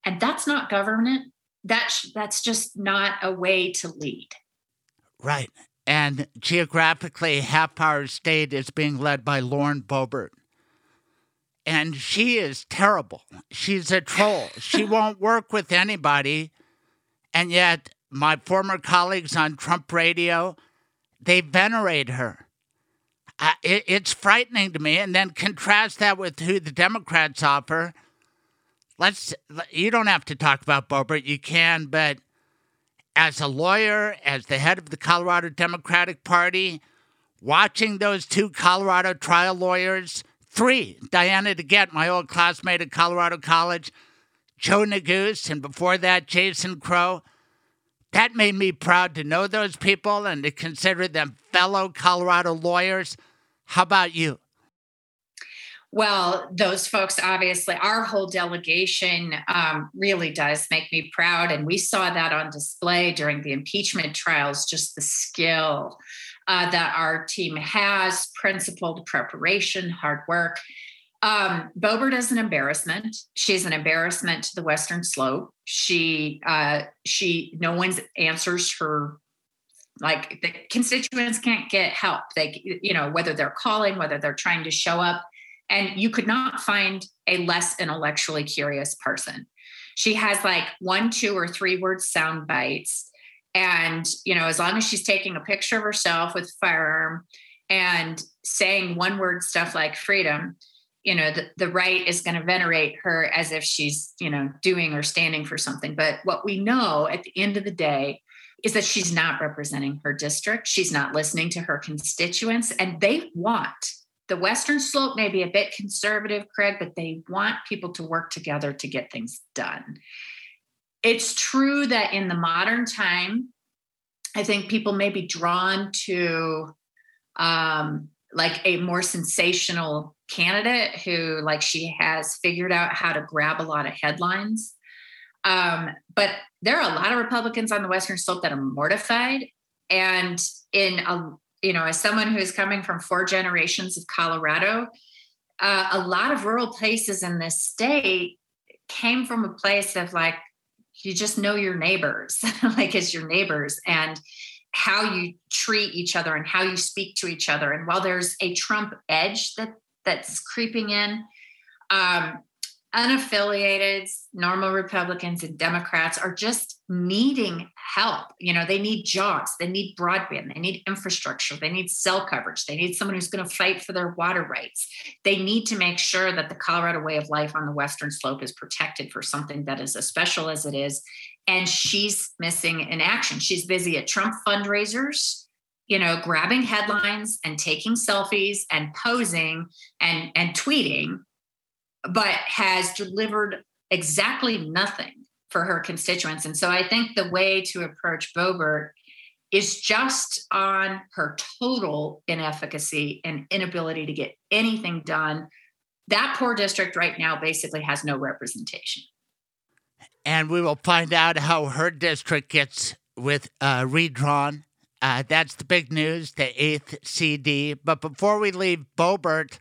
And that's not government. That's that's just not a way to lead. Right. And geographically, half our state is being led by Lauren Boebert. And she is terrible. She's a troll. she won't work with anybody. And yet, my former colleagues on Trump radio, they venerate her. Uh, it, it's frightening to me. And then contrast that with who the Democrats offer. Let's. You don't have to talk about Boebert. You can, but as a lawyer, as the head of the Colorado Democratic Party, watching those two Colorado trial lawyers, three, Diana DeGette, my old classmate at Colorado College, Joe Neguse, and before that, Jason Crow. That made me proud to know those people and to consider them fellow Colorado lawyers. How about you? Well, those folks, obviously, our whole delegation um, really does make me proud. And we saw that on display during the impeachment trials, just the skill uh, that our team has, principled preparation, hard work. Um, Boebert is an embarrassment. She's an embarrassment to the Western Slope. She, uh, she, no one answers her. Like the constituents can't get help. They, you know, whether they're calling, whether they're trying to show up, and you could not find a less intellectually curious person. She has like one, two, or three word sound bites, and you know, as long as she's taking a picture of herself with a firearm and saying one word stuff like freedom you know the, the right is going to venerate her as if she's you know doing or standing for something. But what we know at the end of the day is that she's not representing her district. She's not listening to her constituents and they want the western slope may be a bit conservative craig but they want people to work together to get things done. It's true that in the modern time i think people may be drawn to um, like a more sensational candidate who like she has figured out how to grab a lot of headlines. Um, but there are a lot of republicans on the western slope that are mortified. And in a you know as someone who is coming from four generations of colorado uh, a lot of rural places in this state came from a place of like you just know your neighbors like as your neighbors and how you treat each other and how you speak to each other. And while there's a trump edge that that's creeping in. Um, unaffiliated, normal Republicans and Democrats are just needing help. You know, they need jobs, they need broadband, they need infrastructure, they need cell coverage, they need someone who's going to fight for their water rights. They need to make sure that the Colorado way of life on the Western slope is protected for something that is as special as it is. And she's missing in action. She's busy at Trump fundraisers you know, grabbing headlines and taking selfies and posing and, and tweeting, but has delivered exactly nothing for her constituents. And so I think the way to approach Boebert is just on her total inefficacy and inability to get anything done. That poor district right now basically has no representation. And we will find out how her district gets with uh, redrawn uh, that's the big news, the eighth CD. But before we leave Boebert,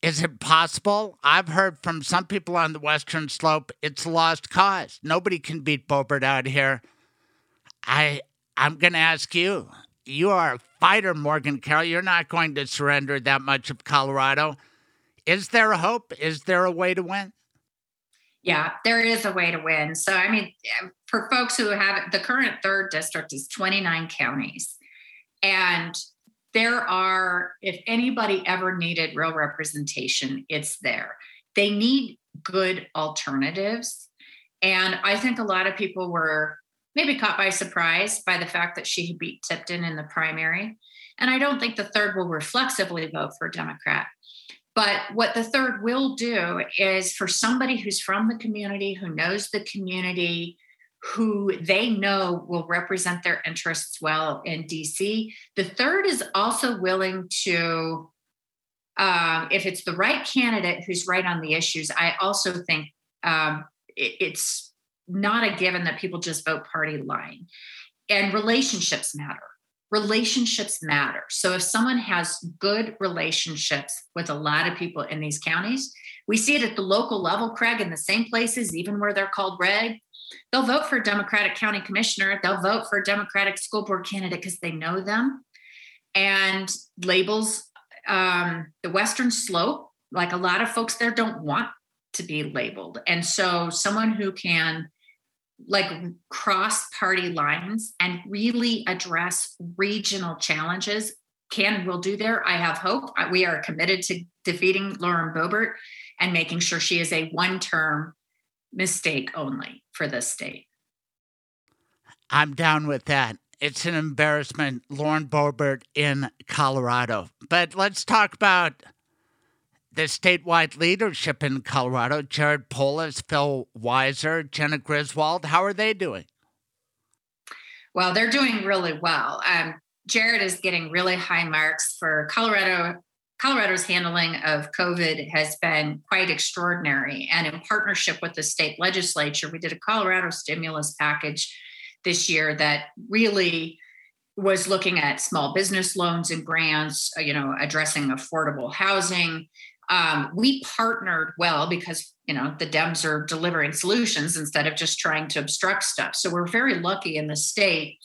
is it possible? I've heard from some people on the Western Slope it's a lost cause. Nobody can beat Boebert out here. I I'm gonna ask you. You are a fighter, Morgan Carroll. You're not going to surrender that much of Colorado. Is there a hope? Is there a way to win? Yeah, there is a way to win. So, I mean, um, for folks who have the current third district is 29 counties. And there are, if anybody ever needed real representation, it's there. They need good alternatives. And I think a lot of people were maybe caught by surprise by the fact that she beat Tipton in the primary. And I don't think the third will reflexively vote for a Democrat. But what the third will do is for somebody who's from the community, who knows the community, who they know will represent their interests well in DC, the third is also willing to, um, if it's the right candidate who's right on the issues, I also think um, it, it's not a given that people just vote party line. And relationships matter relationships matter. So if someone has good relationships with a lot of people in these counties, we see it at the local level, Craig, in the same places, even where they're called red. They'll vote for a Democratic county commissioner. They'll vote for a Democratic school board candidate because they know them. And labels um, the Western Slope, like a lot of folks there don't want to be labeled. And so someone who can like cross party lines and really address regional challenges. Can will do there. I have hope. We are committed to defeating lauren boebert and making sure she is a one term mistake only for this state. I'm down with that. It's an embarrassment lauren boebert in colorado. But let's talk about the statewide leadership in Colorado, Jared Polis, Phil Weiser, Jena Griswold, how are they doing? Well, they're doing really well. Um, Jared is getting really high marks for Colorado. Colorado's handling of COVID has been quite extraordinary. And in partnership with the state legislature, we did a Colorado stimulus package this year that really was looking at small business loans and grants, uh, you know, addressing affordable housing, um, we partnered well because you know the dems are delivering solutions instead of just trying to obstruct stuff. So we're very lucky in the state.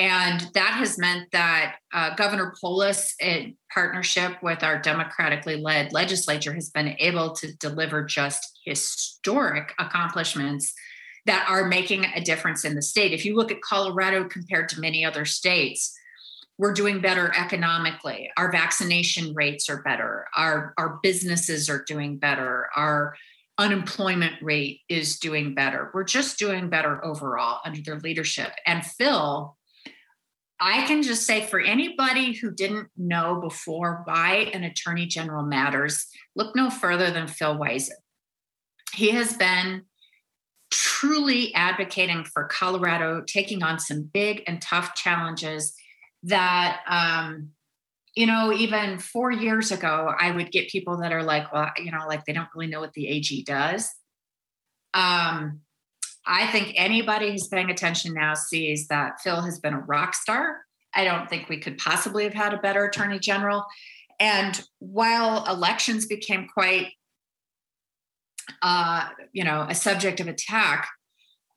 And that has meant that uh, governor polis in partnership with our democratically led legislature has been able to deliver just historic accomplishments that are making a difference in the state. If you look at colorado compared to many other states we're doing better economically. Our vaccination rates are better. Our, our businesses are doing better. Our unemployment rate is doing better. We're just doing better overall under their leadership. And Phil, I can just say for anybody who didn't know before why an attorney general matters, look no further than Phil Weiser. He has been truly advocating for Colorado, taking on some big and tough challenges that um, you know even four years ago i would get people that are like well you know like they don't really know what the ag does. Um, i think anybody who's paying attention now sees that phil has been a rock star. I don't think we could possibly have had a better attorney general. And while elections became quite uh, you know a subject of attack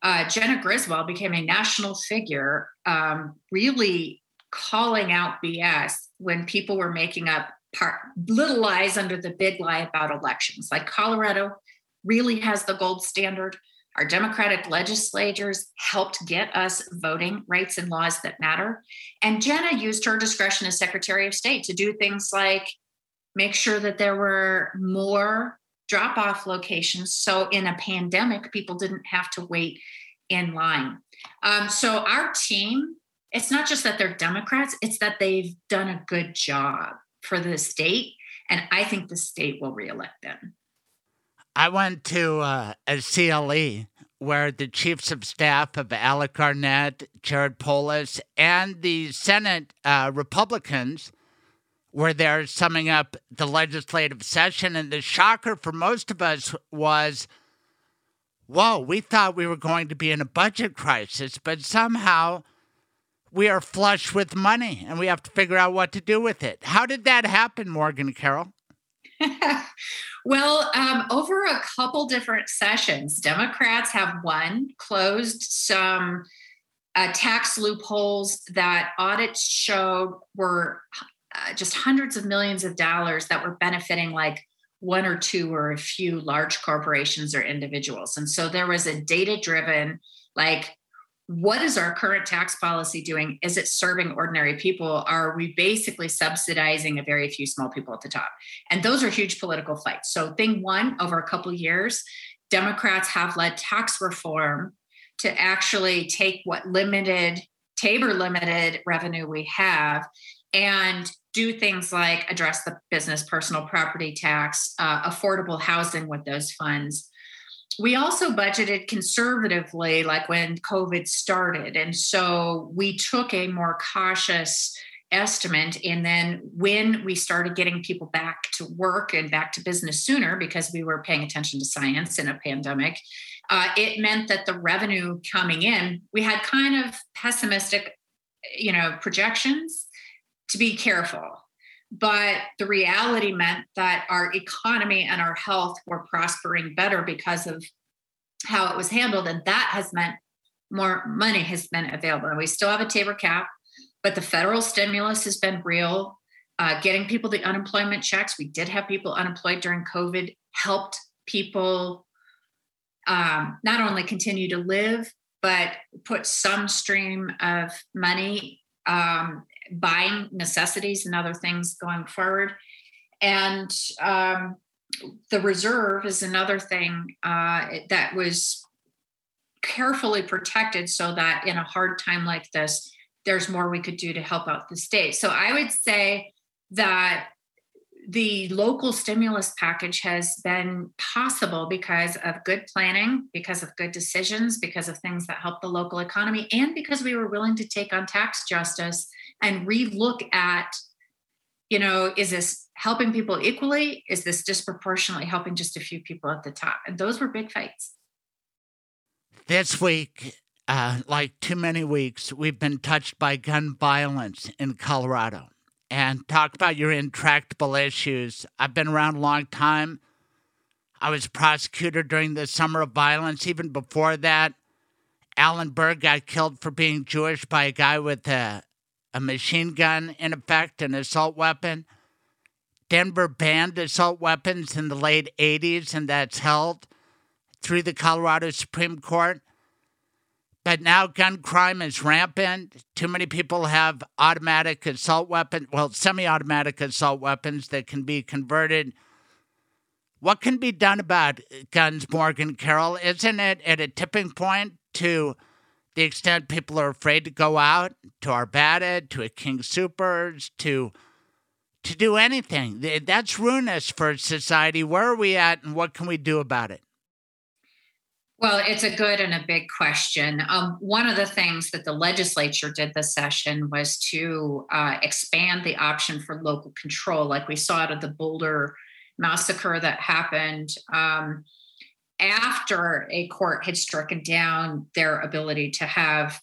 uh, Jena Griswold became a national figure, um, really calling out BS when people were making up part, little lies under the big lie about elections. Like Colorado really has the gold standard. Our Democratic legislators helped get us voting rights and laws that matter. And Jena used her discretion as Secretary of State to do things like make sure that there were more drop off locations. So in a pandemic, people didn't have to wait in line. Um, so our team it's not just that they're Democrats, it's that they've done a good job for the state. And I think the state will reelect them. I went to uh, a CLE where the chiefs of staff of Alec Garnett, Jared Polis, and the Senate uh, Republicans were there summing up the legislative session. And the shocker for most of us was whoa, we thought we were going to be in a budget crisis, but somehow we are flush with money and we have to figure out what to do with it. How did that happen, Morgan Carroll? well, um, over a couple different sessions, Democrats have one closed some uh, tax loopholes that audits showed were uh, just hundreds of millions of dollars that were benefiting like one or two or a few large corporations or individuals. And so there was a data driven, like what is our current tax policy doing? Is it serving ordinary people? Are we basically subsidizing a very few small people at the top? And those are huge political fights. So, thing one, over a couple years, Democrats have led tax reform to actually take what limited, Tabor limited revenue we have and do things like address the business personal property tax, uh, affordable housing with those funds we also budgeted conservatively, like when COVID started. And so we took a more cautious estimate. And then when we started getting people back to work and back to business sooner, because we were paying attention to science in a pandemic, uh, it meant that the revenue coming in, we had kind of pessimistic you know, projections to be careful. But the reality meant that our economy and our health were prospering better because of how it was handled. And that has meant more money has been available. And we still have a Tabor cap, but the federal stimulus has been real. Uh, getting people the unemployment checks. We did have people unemployed during COVID, helped people um, not only continue to live, but put some stream of money um, buying necessities and other things going forward. And um, the reserve is another thing uh, that was carefully protected so that in a hard time like this, there's more we could do to help out the state. So I would say that the local stimulus package has been possible because of good planning, because of good decisions, because of things that help the local economy, and because we were willing to take on tax justice and relook at, you know, is this helping people equally? Is this disproportionately helping just a few people at the top? And those were big fights. This week, uh, like too many weeks, we've been touched by gun violence in Colorado and talk about your intractable issues. I've been around a long time. I was prosecutor during the summer of violence. Even before that, Alan Berg got killed for being Jewish by a guy with a, a machine gun, in effect, an assault weapon. Denver banned assault weapons in the late 80s, and that's held through the Colorado Supreme Court. But now gun crime is rampant. Too many people have automatic assault weapons, well, semi automatic assault weapons that can be converted. What can be done about guns, Morgan Carroll? Isn't it at a tipping point to the extent people are afraid to go out to Arvada, to a King Soopers, to to do anything? That's ruinous for society. Where are we at, and what can we do about it? Well, it's a good and a big question. Um, one of the things that the legislature did this session was to uh, expand the option for local control, like we saw out of the Boulder massacre that happened um, after a court had stricken down their ability to have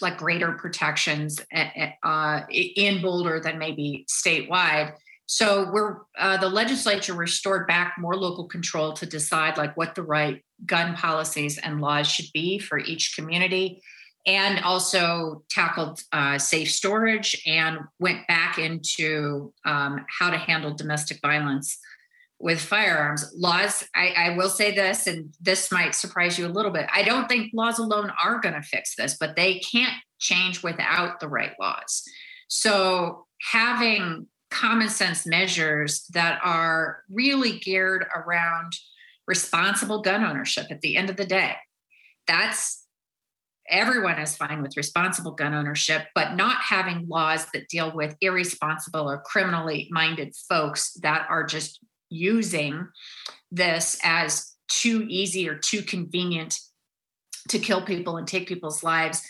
like greater protections eh, eh, uh, in Boulder than maybe statewide. So we're uh, the legislature restored back more local control to decide like what the right gun policies and laws should be for each community, and also tackled uh, safe storage and went back into um, how to handle domestic violence with firearms laws. I, I will say this, and this might surprise you a little bit. I don't think laws alone are going to fix this, but they can't change without the right laws. So having common sense measures that are really geared around responsible gun ownership at the end of the day. That's everyone is fine with responsible gun ownership, but not having laws that deal with irresponsible or criminally minded folks that are just using this as too easy or too convenient to kill people and take people's lives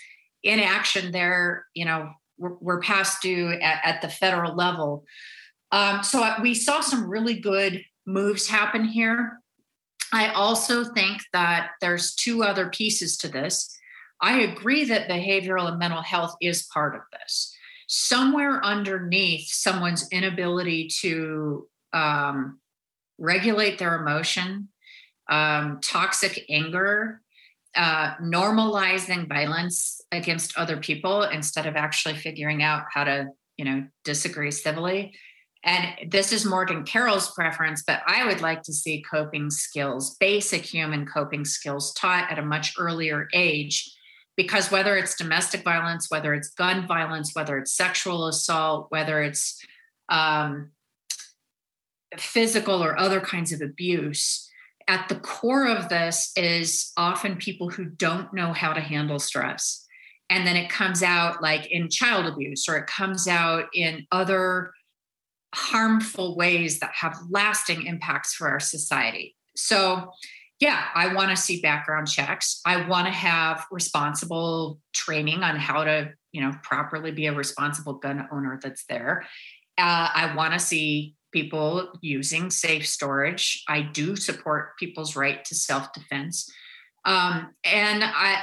in action there you know we're, we're past due at, at, the federal level. Um, so we saw some really good moves happen here. I also think that there's two other pieces to this. I agree that behavioral and mental health is part of this. Somewhere underneath someone's inability to um, regulate their emotion, um, toxic anger, uh, normalizing violence against other people instead of actually figuring out how to, you know, disagree civilly. And this is Morgan Carroll's preference, but I would like to see coping skills, basic human coping skills taught at a much earlier age. Because whether it's domestic violence, whether it's gun violence, whether it's sexual assault, whether it's um, physical or other kinds of abuse, at the core of this is often people who don't know how to handle stress. And then it comes out like in child abuse or it comes out in other harmful ways that have lasting impacts for our society. So, yeah, I want to see background checks. I want to have responsible training on how to, you know, properly be a responsible gun owner that's there. Uh, I want to see people using safe storage. I do support people's right to self defense. Um, and I,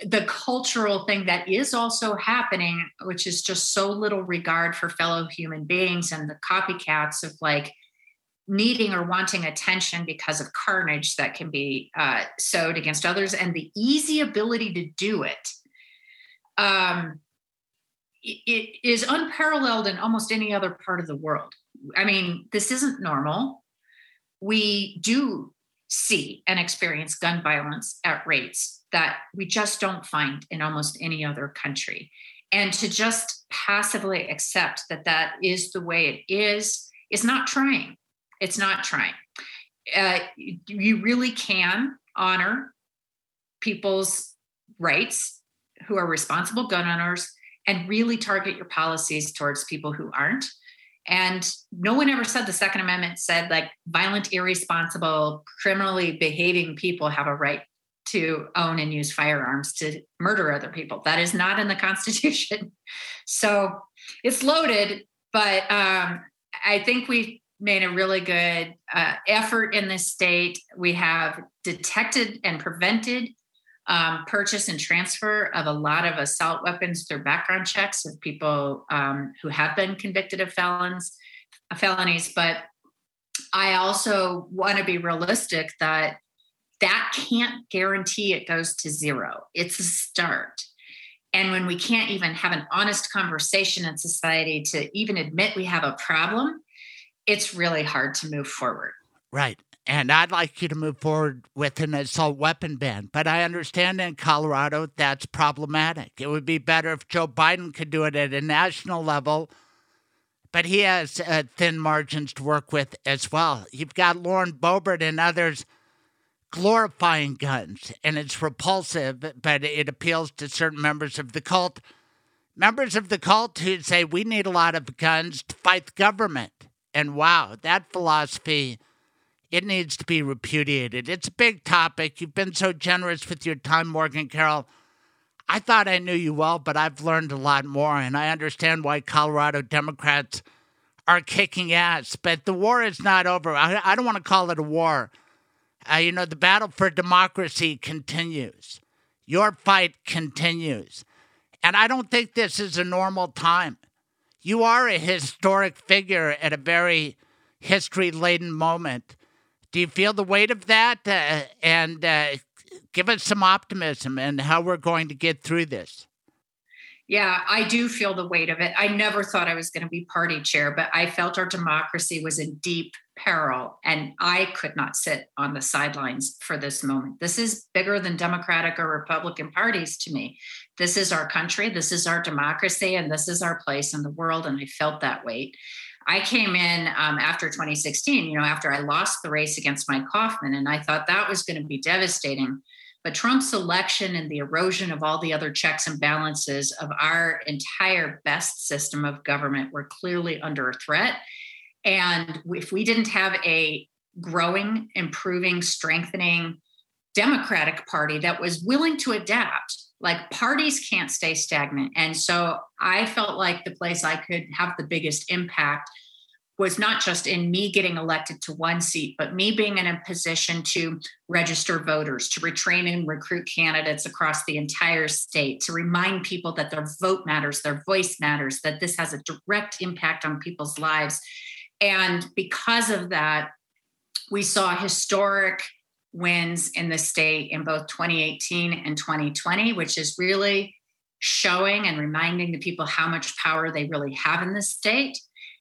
the cultural thing that is also happening, which is just so little regard for fellow human beings and the copycats of like needing or wanting attention because of carnage that can be uh, sowed against others and the easy ability to do it. Um, it is unparalleled in almost any other part of the world. I mean, this isn't normal. We do see and experience gun violence at rates that we just don't find in almost any other country. And to just passively accept that that is the way it is, is not trying. It's not trying. Uh, you really can honor people's rights who are responsible gun owners and really target your policies towards people who aren't. And no one ever said the Second Amendment said like violent, irresponsible, criminally behaving people have a right to own and use firearms to murder other people. That is not in the Constitution. So it's loaded, but um, I think we made a really good uh, effort in this state. We have detected and prevented um, purchase and transfer of a lot of assault weapons through background checks of people um, who have been convicted of felons, felonies. But I also want to be realistic that that can't guarantee it goes to zero. It's a start. And when we can't even have an honest conversation in society to even admit we have a problem, it's really hard to move forward. Right. And I'd like you to move forward with an assault weapon ban. But I understand in Colorado that's problematic. It would be better if Joe Biden could do it at a national level. But he has uh, thin margins to work with as well. You've got Lauren Boebert and others glorifying guns, and it's repulsive, but it appeals to certain members of the cult. Members of the cult who say we need a lot of guns to fight the government. And wow, that philosophy, it needs to be repudiated. It's a big topic. You've been so generous with your time, Morgan Carroll. I thought I knew you well, but I've learned a lot more, and I understand why Colorado Democrats are kicking ass. But the war is not over. I, I don't want to call it a war. Uh, you know, the battle for democracy continues. Your fight continues. And I don't think this is a normal time. You are a historic figure at a very history laden moment. Do you feel the weight of that? Uh, and uh, give us some optimism and how we're going to get through this. Yeah, I do feel the weight of it. I never thought I was going to be party chair, but I felt our democracy was in deep peril, and I could not sit on the sidelines for this moment. This is bigger than Democratic or Republican parties to me. This is our country, this is our democracy, and this is our place in the world. And I felt that weight. I came in um, after 2016, you know, after I lost the race against Mike Coffman, and I thought that was going to be devastating. But Trump's election and the erosion of all the other checks and balances of our entire best system of government were clearly under threat. And if we didn't have a growing, improving, strengthening Democratic Party that was willing to adapt, like parties can't stay stagnant. And so I felt like the place I could have the biggest impact was not just in me getting elected to one seat, but me being in a position to register voters, to retrain and recruit candidates across the entire state, to remind people that their vote matters, their voice matters, that this has a direct impact on people's lives. And because of that, we saw historic wins in the state in both 2018 and 2020, which is really showing and reminding the people how much power they really have in the state.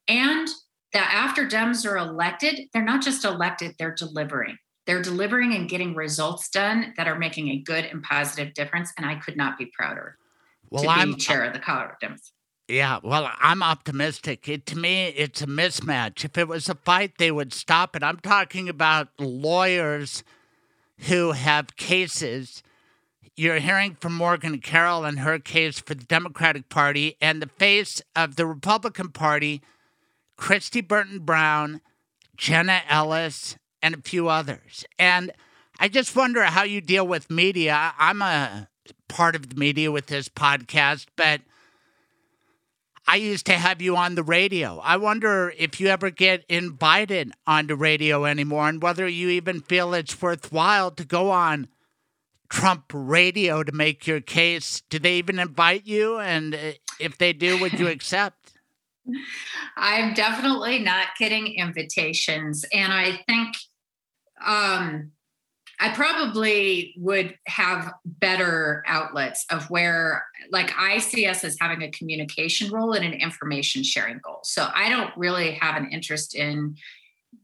And that after Dems are elected, they're not just elected, they're delivering. They're delivering and getting results done that are making a good and positive difference. And I could not be prouder well, to I'm, be chair of the Colorado Dems. Yeah, well, I'm optimistic. It, to me, it's a mismatch. If it was a fight, they would stop it. I'm talking about lawyers who have cases. You're hearing from Morgan Carroll and her case for the Democratic Party and the face of the Republican Party Kristi Burton Brown, Jenna Ellis, and a few others. And I just wonder how you deal with media. I'm a part of the media with this podcast, but I used to have you on the radio. I wonder if you ever get invited on the radio anymore and whether you even feel it's worthwhile to go on Trump radio to make your case. Do they even invite you? And uh, if they do, would you accept? I'm definitely not getting invitations. And I think um, I probably would have better outlets of where, like, I see us as having a communication role and an information sharing goal. So I don't really have an interest in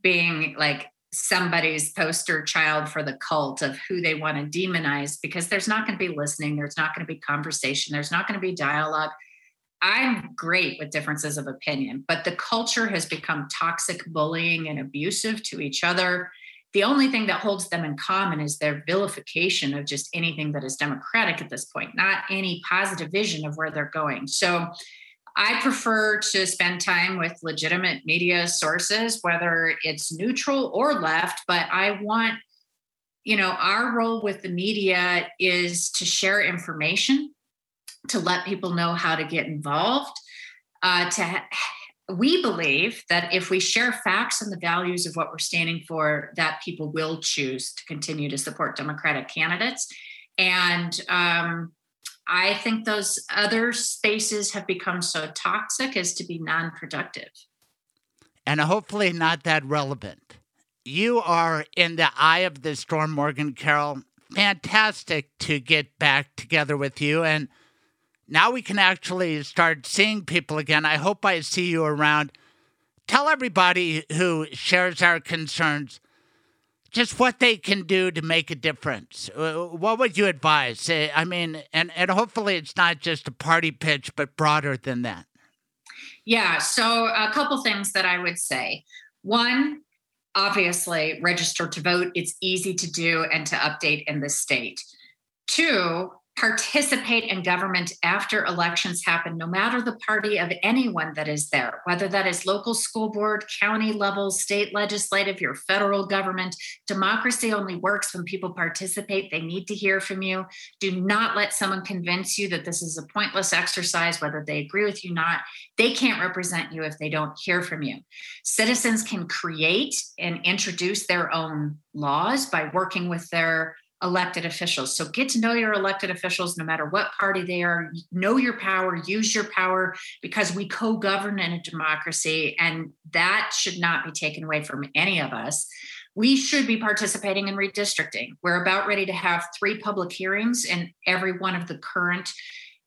being like somebody's poster child for the cult of who they want to demonize because there's not going to be listening, there's not going to be conversation, there's not going to be dialogue. I'm great with differences of opinion, but the culture has become toxic bullying and abusive to each other the only thing that holds them in common is their vilification of just anything that is democratic at this point, not any positive vision of where they're going. So I prefer to spend time with legitimate media sources, whether it's neutral or left, but I want, you know, our role with the media is to share information, to let people know how to get involved, uh, to we believe that if we share facts and the values of what we're standing for, that people will choose to continue to support Democratic candidates. And um, I think those other spaces have become so toxic as to be non productive. And hopefully not that relevant. You are in the eye of the storm, Morgan Carroll. Fantastic to get back together with you. And now we can actually start seeing people again. I hope I see you around. Tell everybody who shares our concerns just what they can do to make a difference. Uh, what would you advise? Uh, I mean, and, and hopefully it's not just a party pitch, but broader than that. Yeah, so a couple things that I would say. One, obviously, register to vote. It's easy to do and to update in the state. Two, participate in government after elections happen, no matter the party of anyone that is there, whether that is local school board, county level, state legislative, your federal government. Democracy only works when people participate. They need to hear from you. Do not let someone convince you that this is a pointless exercise, whether they agree with you not. They can't represent you if they don't hear from you. Citizens can create and introduce their own laws by working with their elected officials. So get to know your elected officials no matter what party they are. Know your power, use your power because we co govern in a democracy and that should not be taken away from any of us. We should be participating in redistricting. We're about ready to have three public hearings in every one of the current.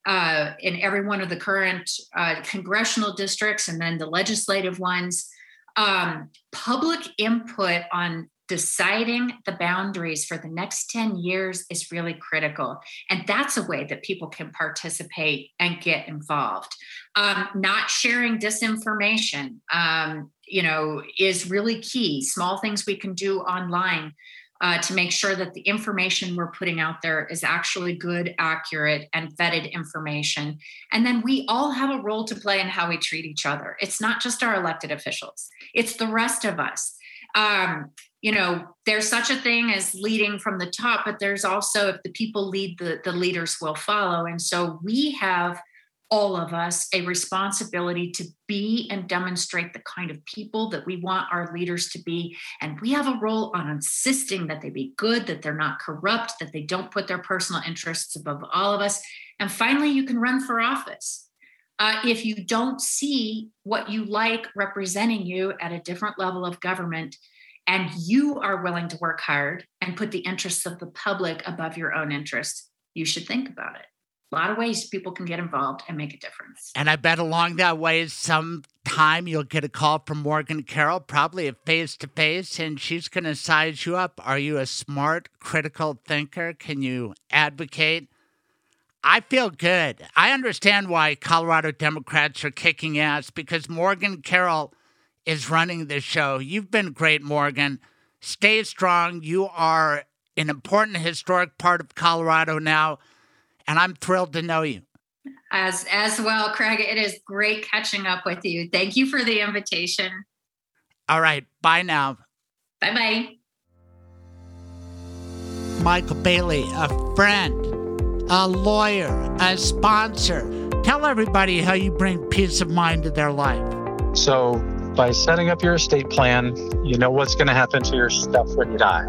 Uh, in every one of the current uh, congressional districts and then the legislative ones, um, public input on deciding the boundaries for the next 10 years is really critical. And that's a way that people can participate and get involved. Um, not sharing disinformation, um, you know, is really key. Small things we can do online uh, to make sure that the information we're putting out there is actually good, accurate, and vetted information. And then we all have a role to play in how we treat each other. It's not just our elected officials, it's the rest of us. Um, you know there's such a thing as leading from the top but there's also if the people lead the the leaders will follow. And so we have all of us a responsibility to be and demonstrate the kind of people that we want our leaders to be. And we have a role on insisting that they be good that they're not corrupt that they don't put their personal interests above all of us. And finally you can run for office. Uh, if you don't see what you like representing you at a different level of government and you are willing to work hard and put the interests of the public above your own interests, you should think about it. A lot of ways people can get involved and make a difference. And I bet along that way, sometime you'll get a call from Morgan Carroll, probably a face to face, and she's going to size you up. Are you a smart, critical thinker? Can you advocate? I feel good. I understand why Colorado Democrats are kicking ass because Morgan Carroll is running this show. You've been great, Morgan. Stay strong. You are an important historic part of Colorado now, and I'm thrilled to know you. As as well, Craig. It is great catching up with you. Thank you for the invitation. All right. Bye now. Bye bye. Michael Bailey, a friend, a lawyer, a sponsor. Tell everybody how you bring peace of mind to their life. So by setting up your estate plan, you know what's going to happen to your stuff when you die.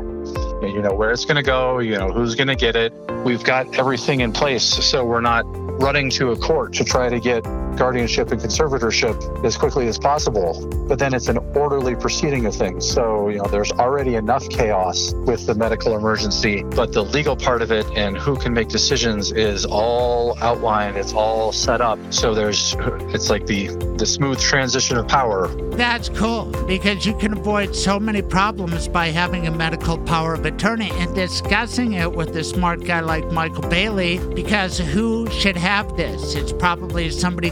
You know where it's going to go, you know who's going to get it. We've got everything in place so we're not running to a court to try to get guardianship and conservatorship as quickly as possible. But then it's an orderly proceeding of things. So, you know, there's already enough chaos with the medical emergency, but the legal part of it and who can make decisions is all outlined, it's all set up. So there's it's like the the smooth transition of power. That's cool because you can avoid so many problems by having a medical power of attorney and discussing it with a smart guy like Michael Bailey because who should have this? It's probably somebody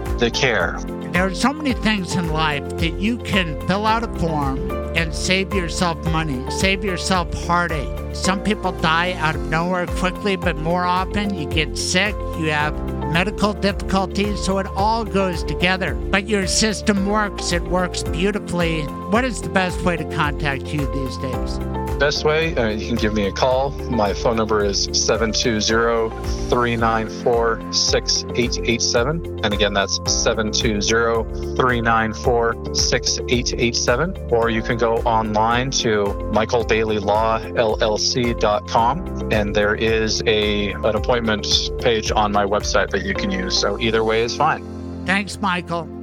the care. There are so many things in life that you can fill out a form and save yourself money, save yourself heartache. Some people die out of nowhere quickly, but more often you get sick, you have medical difficulties, so it all goes together. But your system works, it works beautifully. What is the best way to contact you these days? Best way, uh, you can give me a call. My phone number is 720-394-6887. And again, that's 720-394-6887. Or you can go online to michaelbaileyllllc.com and there is a an appointment page on my website that you can use. So either way is fine. Thanks, Michael.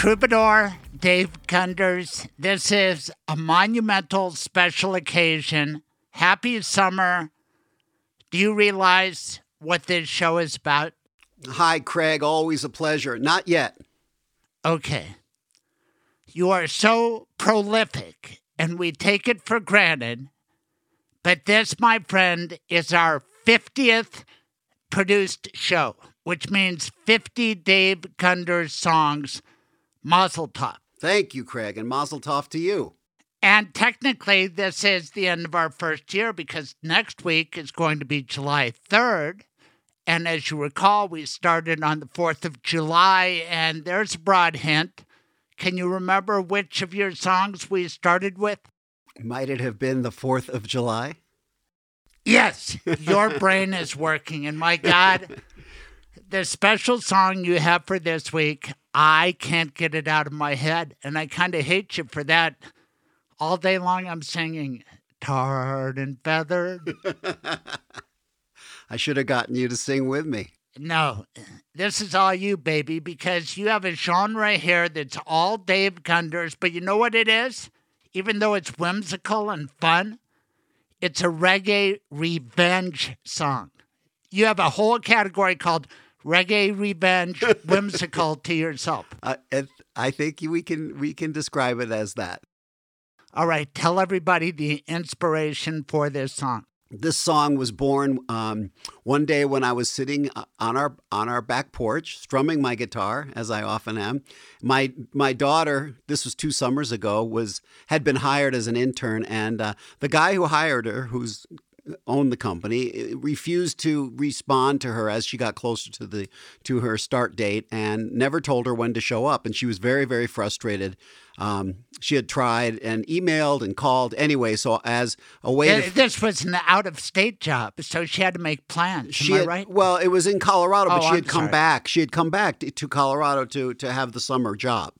Troubadour Dave Gunders, this is a monumental special occasion. Happy summer. Do you realize what this show is about? Hi, Craig. Always a pleasure. Not yet. Okay. You are so prolific, and we take it for granted. But this, my friend, is our 50th produced show, which means 50 Dave Gunders songs. Mazel tov. Thank you, Craig, and Mazel tov to you. And technically, this is the end of our first year because next week is going to be July 3rd. And as you recall, we started on the 4th of July, and there's a broad hint. Can you remember which of your songs we started with? Might it have been the 4th of July? Yes, your brain is working. And my God, the special song you have for this week, I can't get it out of my head. And I kind of hate you for that. All day long, I'm singing tarred and feathered. I should have gotten you to sing with me. No, this is all you, baby, because you have a genre here that's all Dave Gunders, but you know what it is? Even though it's whimsical and fun, it's a reggae revenge song. You have a whole category called reggae revenge whimsical to yourself. Uh, I think we can we can describe it as that. All right, tell everybody the inspiration for this song. This song was born um, one day when I was sitting uh, on our on our back porch, strumming my guitar, as I often am. My my daughter, this was two summers ago, was had been hired as an intern, and uh, the guy who hired her, who's owned the company refused to respond to her as she got closer to the to her start date and never told her when to show up. And she was very very frustrated. Um, she had tried and emailed and called anyway. So as a way to this was an out of state job so she had to make plans. She am had, I right? well it was in colorado but oh, she had I'm come sorry. back. She had come back to colorado to to have the summer job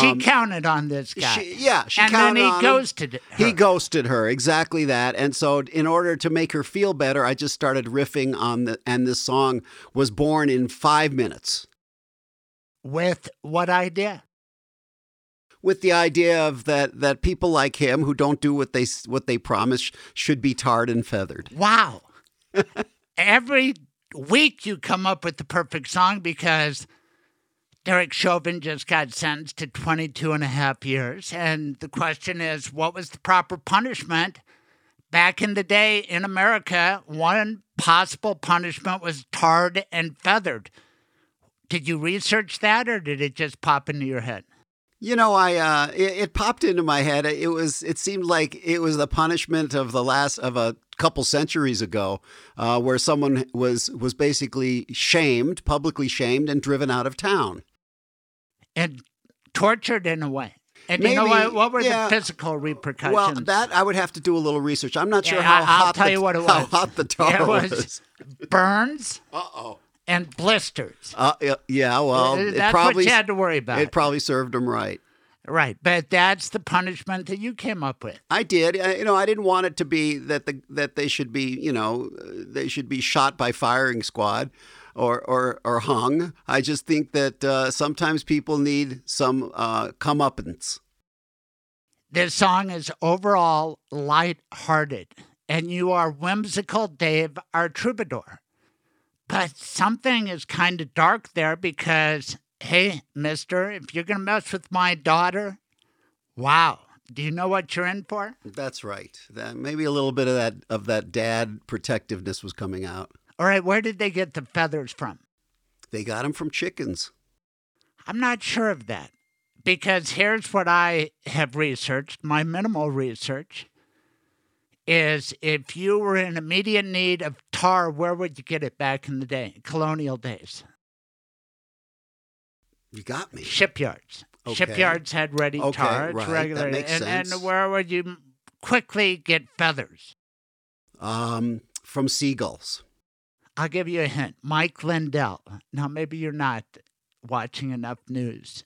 she Um, counted on this guy. She, yeah, she and then he on him. ghosted her. He ghosted her, exactly that. And so, in order to make her feel better, I just started riffing on the, and this song was born in five minutes With what idea? with the idea of that that people like him who don't do what they what they promise should be tarred and feathered. Wow. Every week you come up with the perfect song because Derek Chauvin just got sentenced to 22 and a half years. And the question is, what was the proper punishment? Back in the day in America, one possible punishment was tarred and feathered. Did you research that or did it just pop into your head? You know, I uh, it, it, popped into my head. It was it seemed like it was the punishment of the last of a couple centuries ago, uh, where someone was was basically shamed, publicly shamed, and driven out of town, and tortured in a way. And Maybe, you know what? What were yeah. the physical repercussions? Well, that I would have to do a little research. I'm not sure Yeah, how I'll hot tell the, you what it how was. hot the tar It was was. burns Uh oh. and blisters. Uh, yeah, yeah, well, Uh, it That's probably what you had to worry about. it probably served him right. right, but that's the punishment that you came up with. I did. I, you know, I didn't want it to be that the that they should be, you know, they should be shot by firing squad or or or hung. I just think that uh, sometimes people need some uh, comeuppance. This song is overall light-hearted, and you are whimsical, Dave, our troubadour. But something is kind of dark there because, hey, mister, if you're going to mess with my daughter, wow, do you know what you're in for? That's right. That maybe a little bit of that of that dad protectiveness was coming out. All right, where did they get the feathers from? They got them from chickens. I'm not sure of that because here's what I have researched my minimal research is if you were in immediate need of tar, where would you get it back in the day, colonial days? You got me. Shipyards. Okay. Shipyards had ready Okay, tar. It's right, that makes and, sense. and where would you quickly get feathers? Um, from seagulls. I'll give you a hint. Mike Lindell. Now, maybe you're not watching enough news.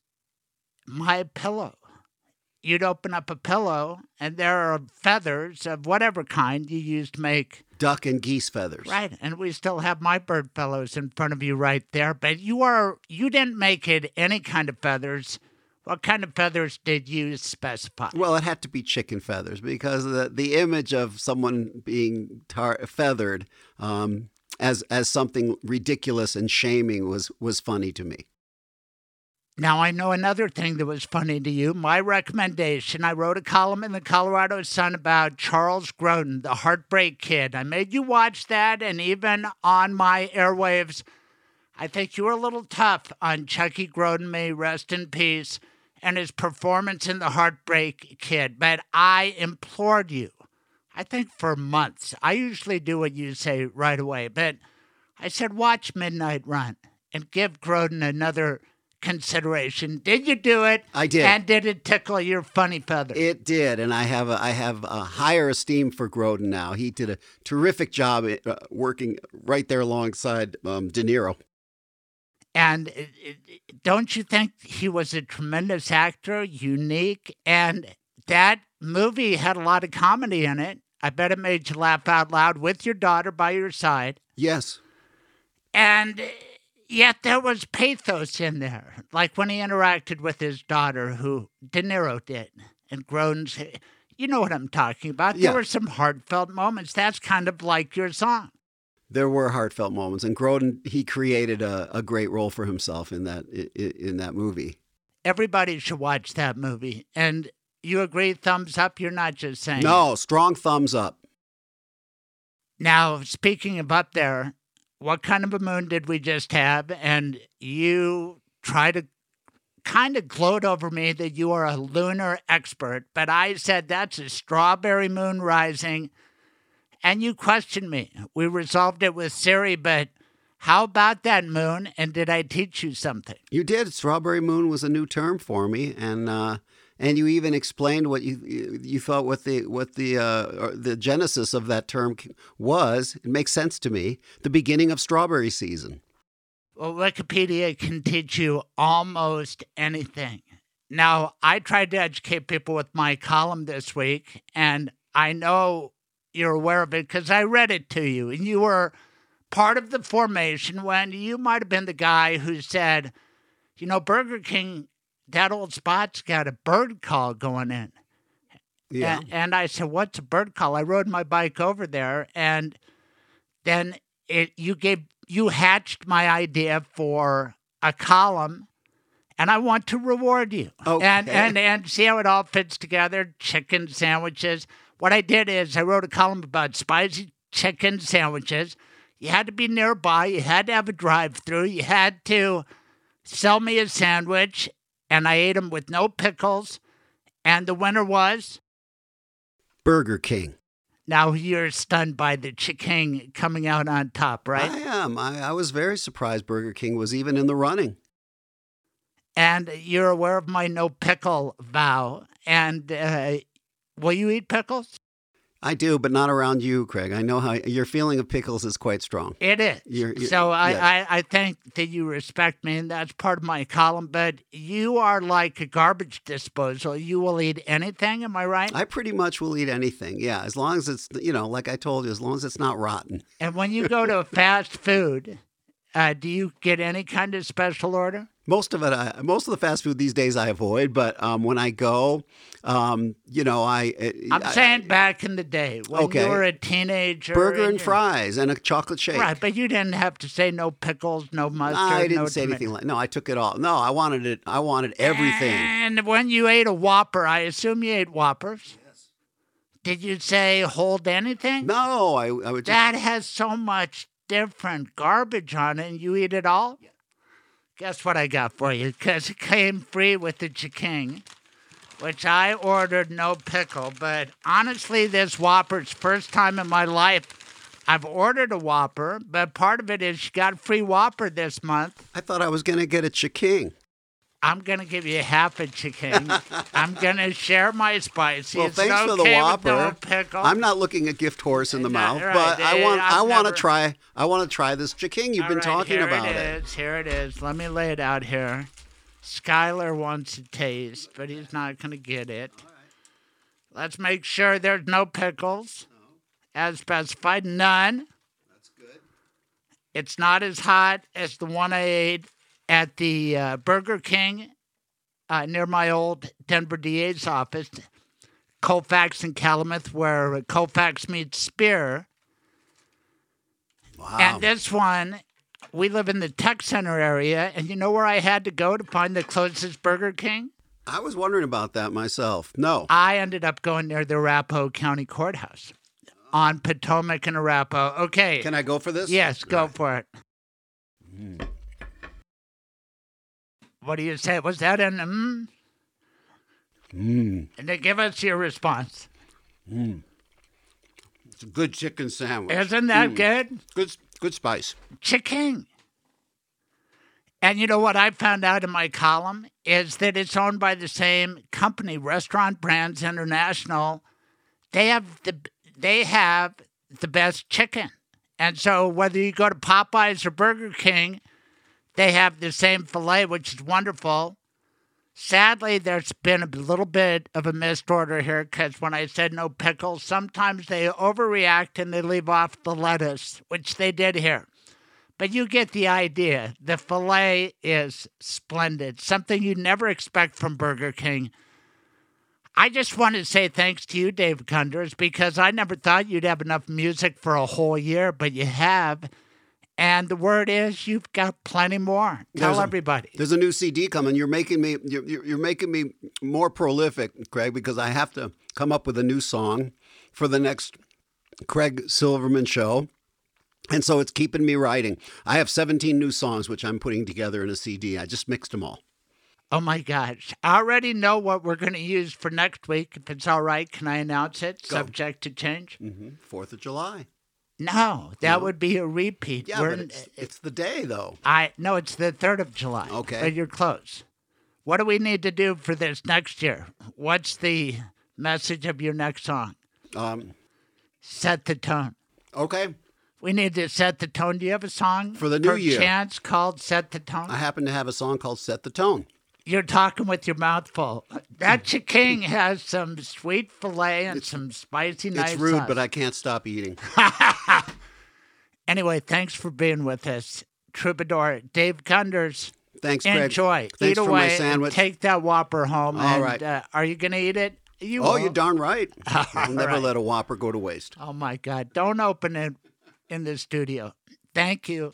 My pillow. You'd open up a pillow, and there are feathers of whatever kind you use to make. Duck and geese feathers. Right, and we still have my bird fellows in front of you right there. But you are you didn't make it any kind of feathers. What kind of feathers did you specify? Well, it had to be chicken feathers because the the image of someone being tar- feathered um, as as something ridiculous and shaming was was funny to me. Now, I know another thing that was funny to you. My recommendation I wrote a column in the Colorado Sun about Charles Grodin, the Heartbreak Kid. I made you watch that, and even on my airwaves, I think you were a little tough on Chucky Grodin, may rest in peace, and his performance in The Heartbreak Kid. But I implored you, I think for months. I usually do what you say right away, but I said, watch Midnight Run and give Grodin another consideration. Did you do it? I did. And did it tickle your funny feather? It did, and I have a, I have a higher esteem for Grodin now. He did a terrific job uh, working right there alongside um, De Niro. and it, don't you think he was a tremendous actor, unique? And that movie had a lot of comedy in it. I bet it made you laugh out loud with your daughter by your side. Yes, And yet there was pathos in there, like when he interacted with his daughter, who De Niro did, and Grodin's. You know what I'm talking about. Yeah. There were some heartfelt moments. That's kind of like your song. there were heartfelt moments, and Grodin he created a, a great role for himself in that in that movie. Everybody should watch that movie. And you agree, thumbs up? You're not just saying. No, strong thumbs up. Now, speaking of up there, what kind of a moon did we just have? And you try to kind of gloat over me that you are a lunar expert, but I said that's a strawberry moon rising. And you questioned me. We resolved it with Siri, but how about that moon? And did I teach you something? You did. Strawberry moon was a new term for me, and uh, and you even explained what you you thought what the what the uh, the genesis of that term was. It makes sense to me. The beginning of strawberry season. Well, Wikipedia can teach you almost anything. Now, I tried to educate people with my column this week, and I know you're aware of it because I read it to you, and you were part of the formation when you might have been the guy who said, you know, Burger King, that old spot's got a Birdcall going in. Yeah. And, and I said, "What's a Birdcall?" I rode my bike over there, and then it you gave you hatched my idea for a column, and I want to reward you. Okay. And and and see how it all fits together. Chicken sandwiches. What I did is I wrote a column about spicy chicken sandwiches. You had to be nearby. You had to have a drive-through. You had to sell me a sandwich, and I ate them with no pickles. And the winner was. Burger King. Now you're stunned by the chicken coming out on top, right? I am. I, I was very surprised Burger King was even in the running. And you're aware of my no pickle vow. And uh, will you eat pickles? I do, but not around you, Craig. I know how your feeling of pickles is quite strong. It is. You're- you're- so I, yes. I, I think that you respect me, and that's part of my column. But you are like a garbage disposal. You will eat anything. Am I right? I pretty much will eat anything. Yeah, as long as it's you know, like I told you, as long as it's not rotten. and when you go to fast food, uh, do you get any kind of special order? Most of it, I, most of the fast food these days, I avoid. But um, when I go, um, you know, I, I'm I- saying back in the day when Okay. you were a teenager. burger and you're- fries and a chocolate shake. Right, but you didn't have to say no pickles, no mustard. I didn't no say tomato- anything like. No, I took it all. No, I wanted it. I wanted everything. And when you ate a Whopper, I assume you ate Whoppers. Yes. Did you say hold anything? No, I, I would just. That has so much different garbage on it, and you eat it all? Guess what I got for you? Because it came free with the chicken, which I ordered no pickle. But honestly, this Whopper's first time in my life I've ordered a Whopper, but part of it is you got a free Whopper this month. I thought I was gonna get a chicken. I'm going to give you half a chicken. I'm going to share my spicy. Well, It's thanks for the Whopper. no. I'm not looking at gift horse in the Not- mouth, right, but I want. I I've want to never- try. I want to try this chicken. You've All been right, talking here about it it. is. Here it is. Let me lay it out here. Skylar wants a taste, but he's not going to get it. Let's make sure there's no pickles. As specified, none. That's good. It's not as hot as the one I ate at the uh, Burger King uh, near my old Denver DA's office, Colfax and Kalamath, where Colfax meets Speer. Wow. And this one, we live in the tech center area, and you know where I had to go to find the closest Burger King? I was wondering about that myself. No. I ended up going near the Arapahoe County Courthouse on Potomac and Arapahoe. Okay. Can I go for this? Yes, go Right. for it. What do you say? Was that an mm? Mm, And then give us your response. it's a good chicken sandwich. Isn't that Mm, good? Good. Good spice. Chicken. And you know what I found out in my column is that it's owned by the same company, Restaurant Brands International. They have the they have the best chicken. And so whether you go to Popeyes or Burger King, they have the same filet, which is wonderful. Sadly, there's been a little bit of a missed order here because when I said no pickles, sometimes they overreact and they leave off the lettuce, which they did here. But you get the idea. The filet is splendid, something you never expect from Burger King. I just want to say thanks to you, Dave Gunders, because I never thought you'd have enough music for a whole year, but you have. And the word is you've got plenty more. Tell There's a- everybody. There's a new CD coming. You're making me. You're, you're making me more prolific, Craig, because I have to come up with a new song for the next Craig Silverman show. And so it's keeping me writing. I have 17 new songs, which I'm putting together in a CD. I just mixed them all. Oh my gosh. I already know what we're going to use for next week. If it's all right, can I announce it? Go. Subject to change? hmm Fourth of July. No, that would be a repeat. Yeah, We're but it's, it's the day though. I no, it's the third of July. Okay. but you're close. What do we need to do for this next year? What's the message of your next song? Um, Set the tone. okay. We need to set the tone. Do you have a song For the new year. Chance called "Set the Tone." I happen to have a song called "Set the Tone." You're talking with your mouth full. That chicken has some sweet fillet and some spicy. nice It's rude, sauce. but I can't stop eating. Anyway, thanks for being with us, Troubadour Dave Gunders. Thanks, Craig. Enjoy. Thanks eat for away. my sandwich. Take that Whopper home. All and, right. Uh, are you going to eat it? You Oh, will. you're darn right. I'll never right. let a Whopper go to waste. Oh my God! Don't open it in the studio. Thank you.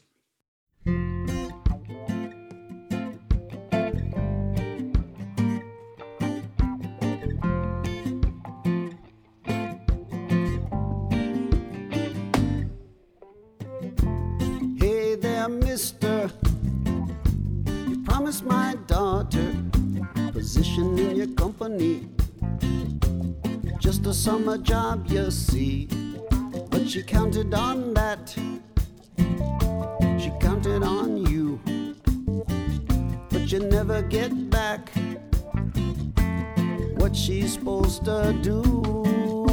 Company. Just a summer job, you see. But she counted on that. She counted on you. But you never get back what she's supposed to do.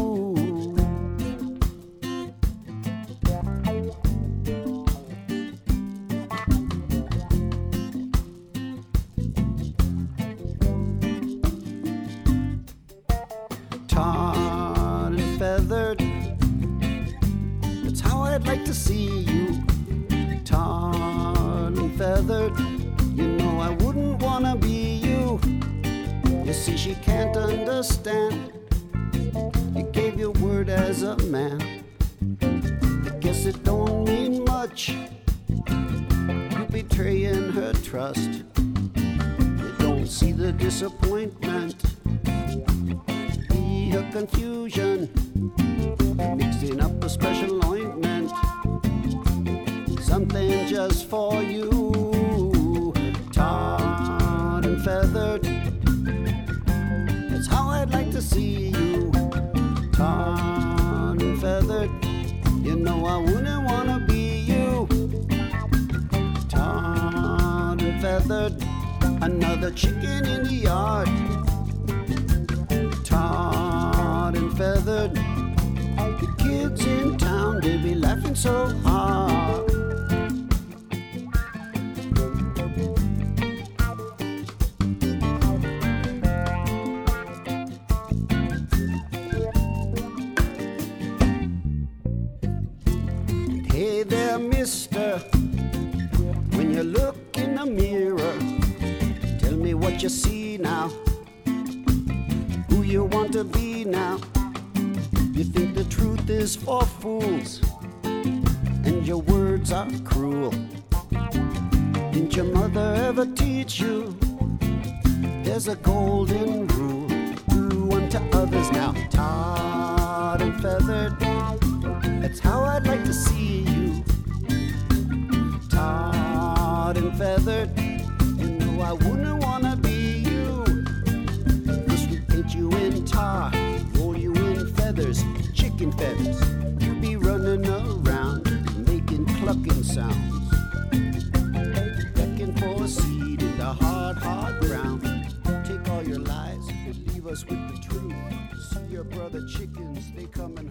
Paint you in tar, roll you in feathers, chicken feathers. You be running around, making clucking sounds. Looking for a seed in the hard, hard ground. Take all your lies and leave us with the truth. See your brother chickens, they coming home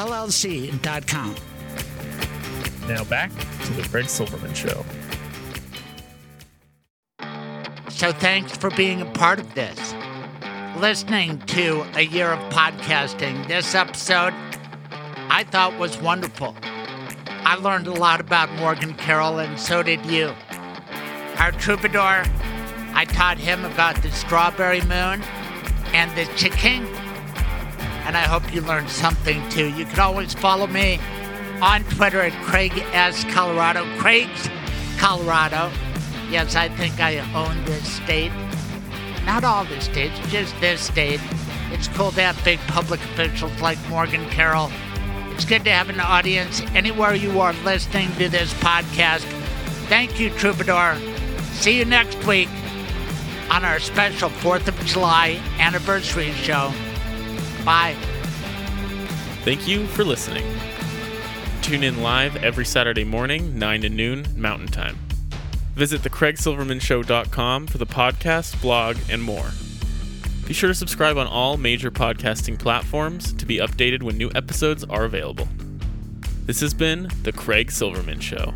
mblawllc.com. Now back to the Fred Silverman Show. So thanks for being a part of this. Listening to a year of podcasting, this episode I thought was wonderful. I learned a lot about Morgan Carroll, and so did you. Our troubadour, I taught him about the strawberry moon and the chicken, and I hope you learned something too. You can always follow me on Twitter at Craig S. Colorado. Craig's Colorado. Yes, I think I own this state. Not all the states, just this state. It's cool to have big public officials like Morgan Carroll. It's good to have an audience anywhere you are listening to this podcast. Thank you, Troubadour. See you next week on our special 4th of July anniversary show. Bye. Thank you for listening. Tune in live every Saturday morning, 9 to noon Mountain Time. Visit thecraigsilvermanshow.com for the podcast, blog, and more. Be sure to subscribe on all major podcasting platforms to be updated when new episodes are available. This has been The Craig Silverman Show.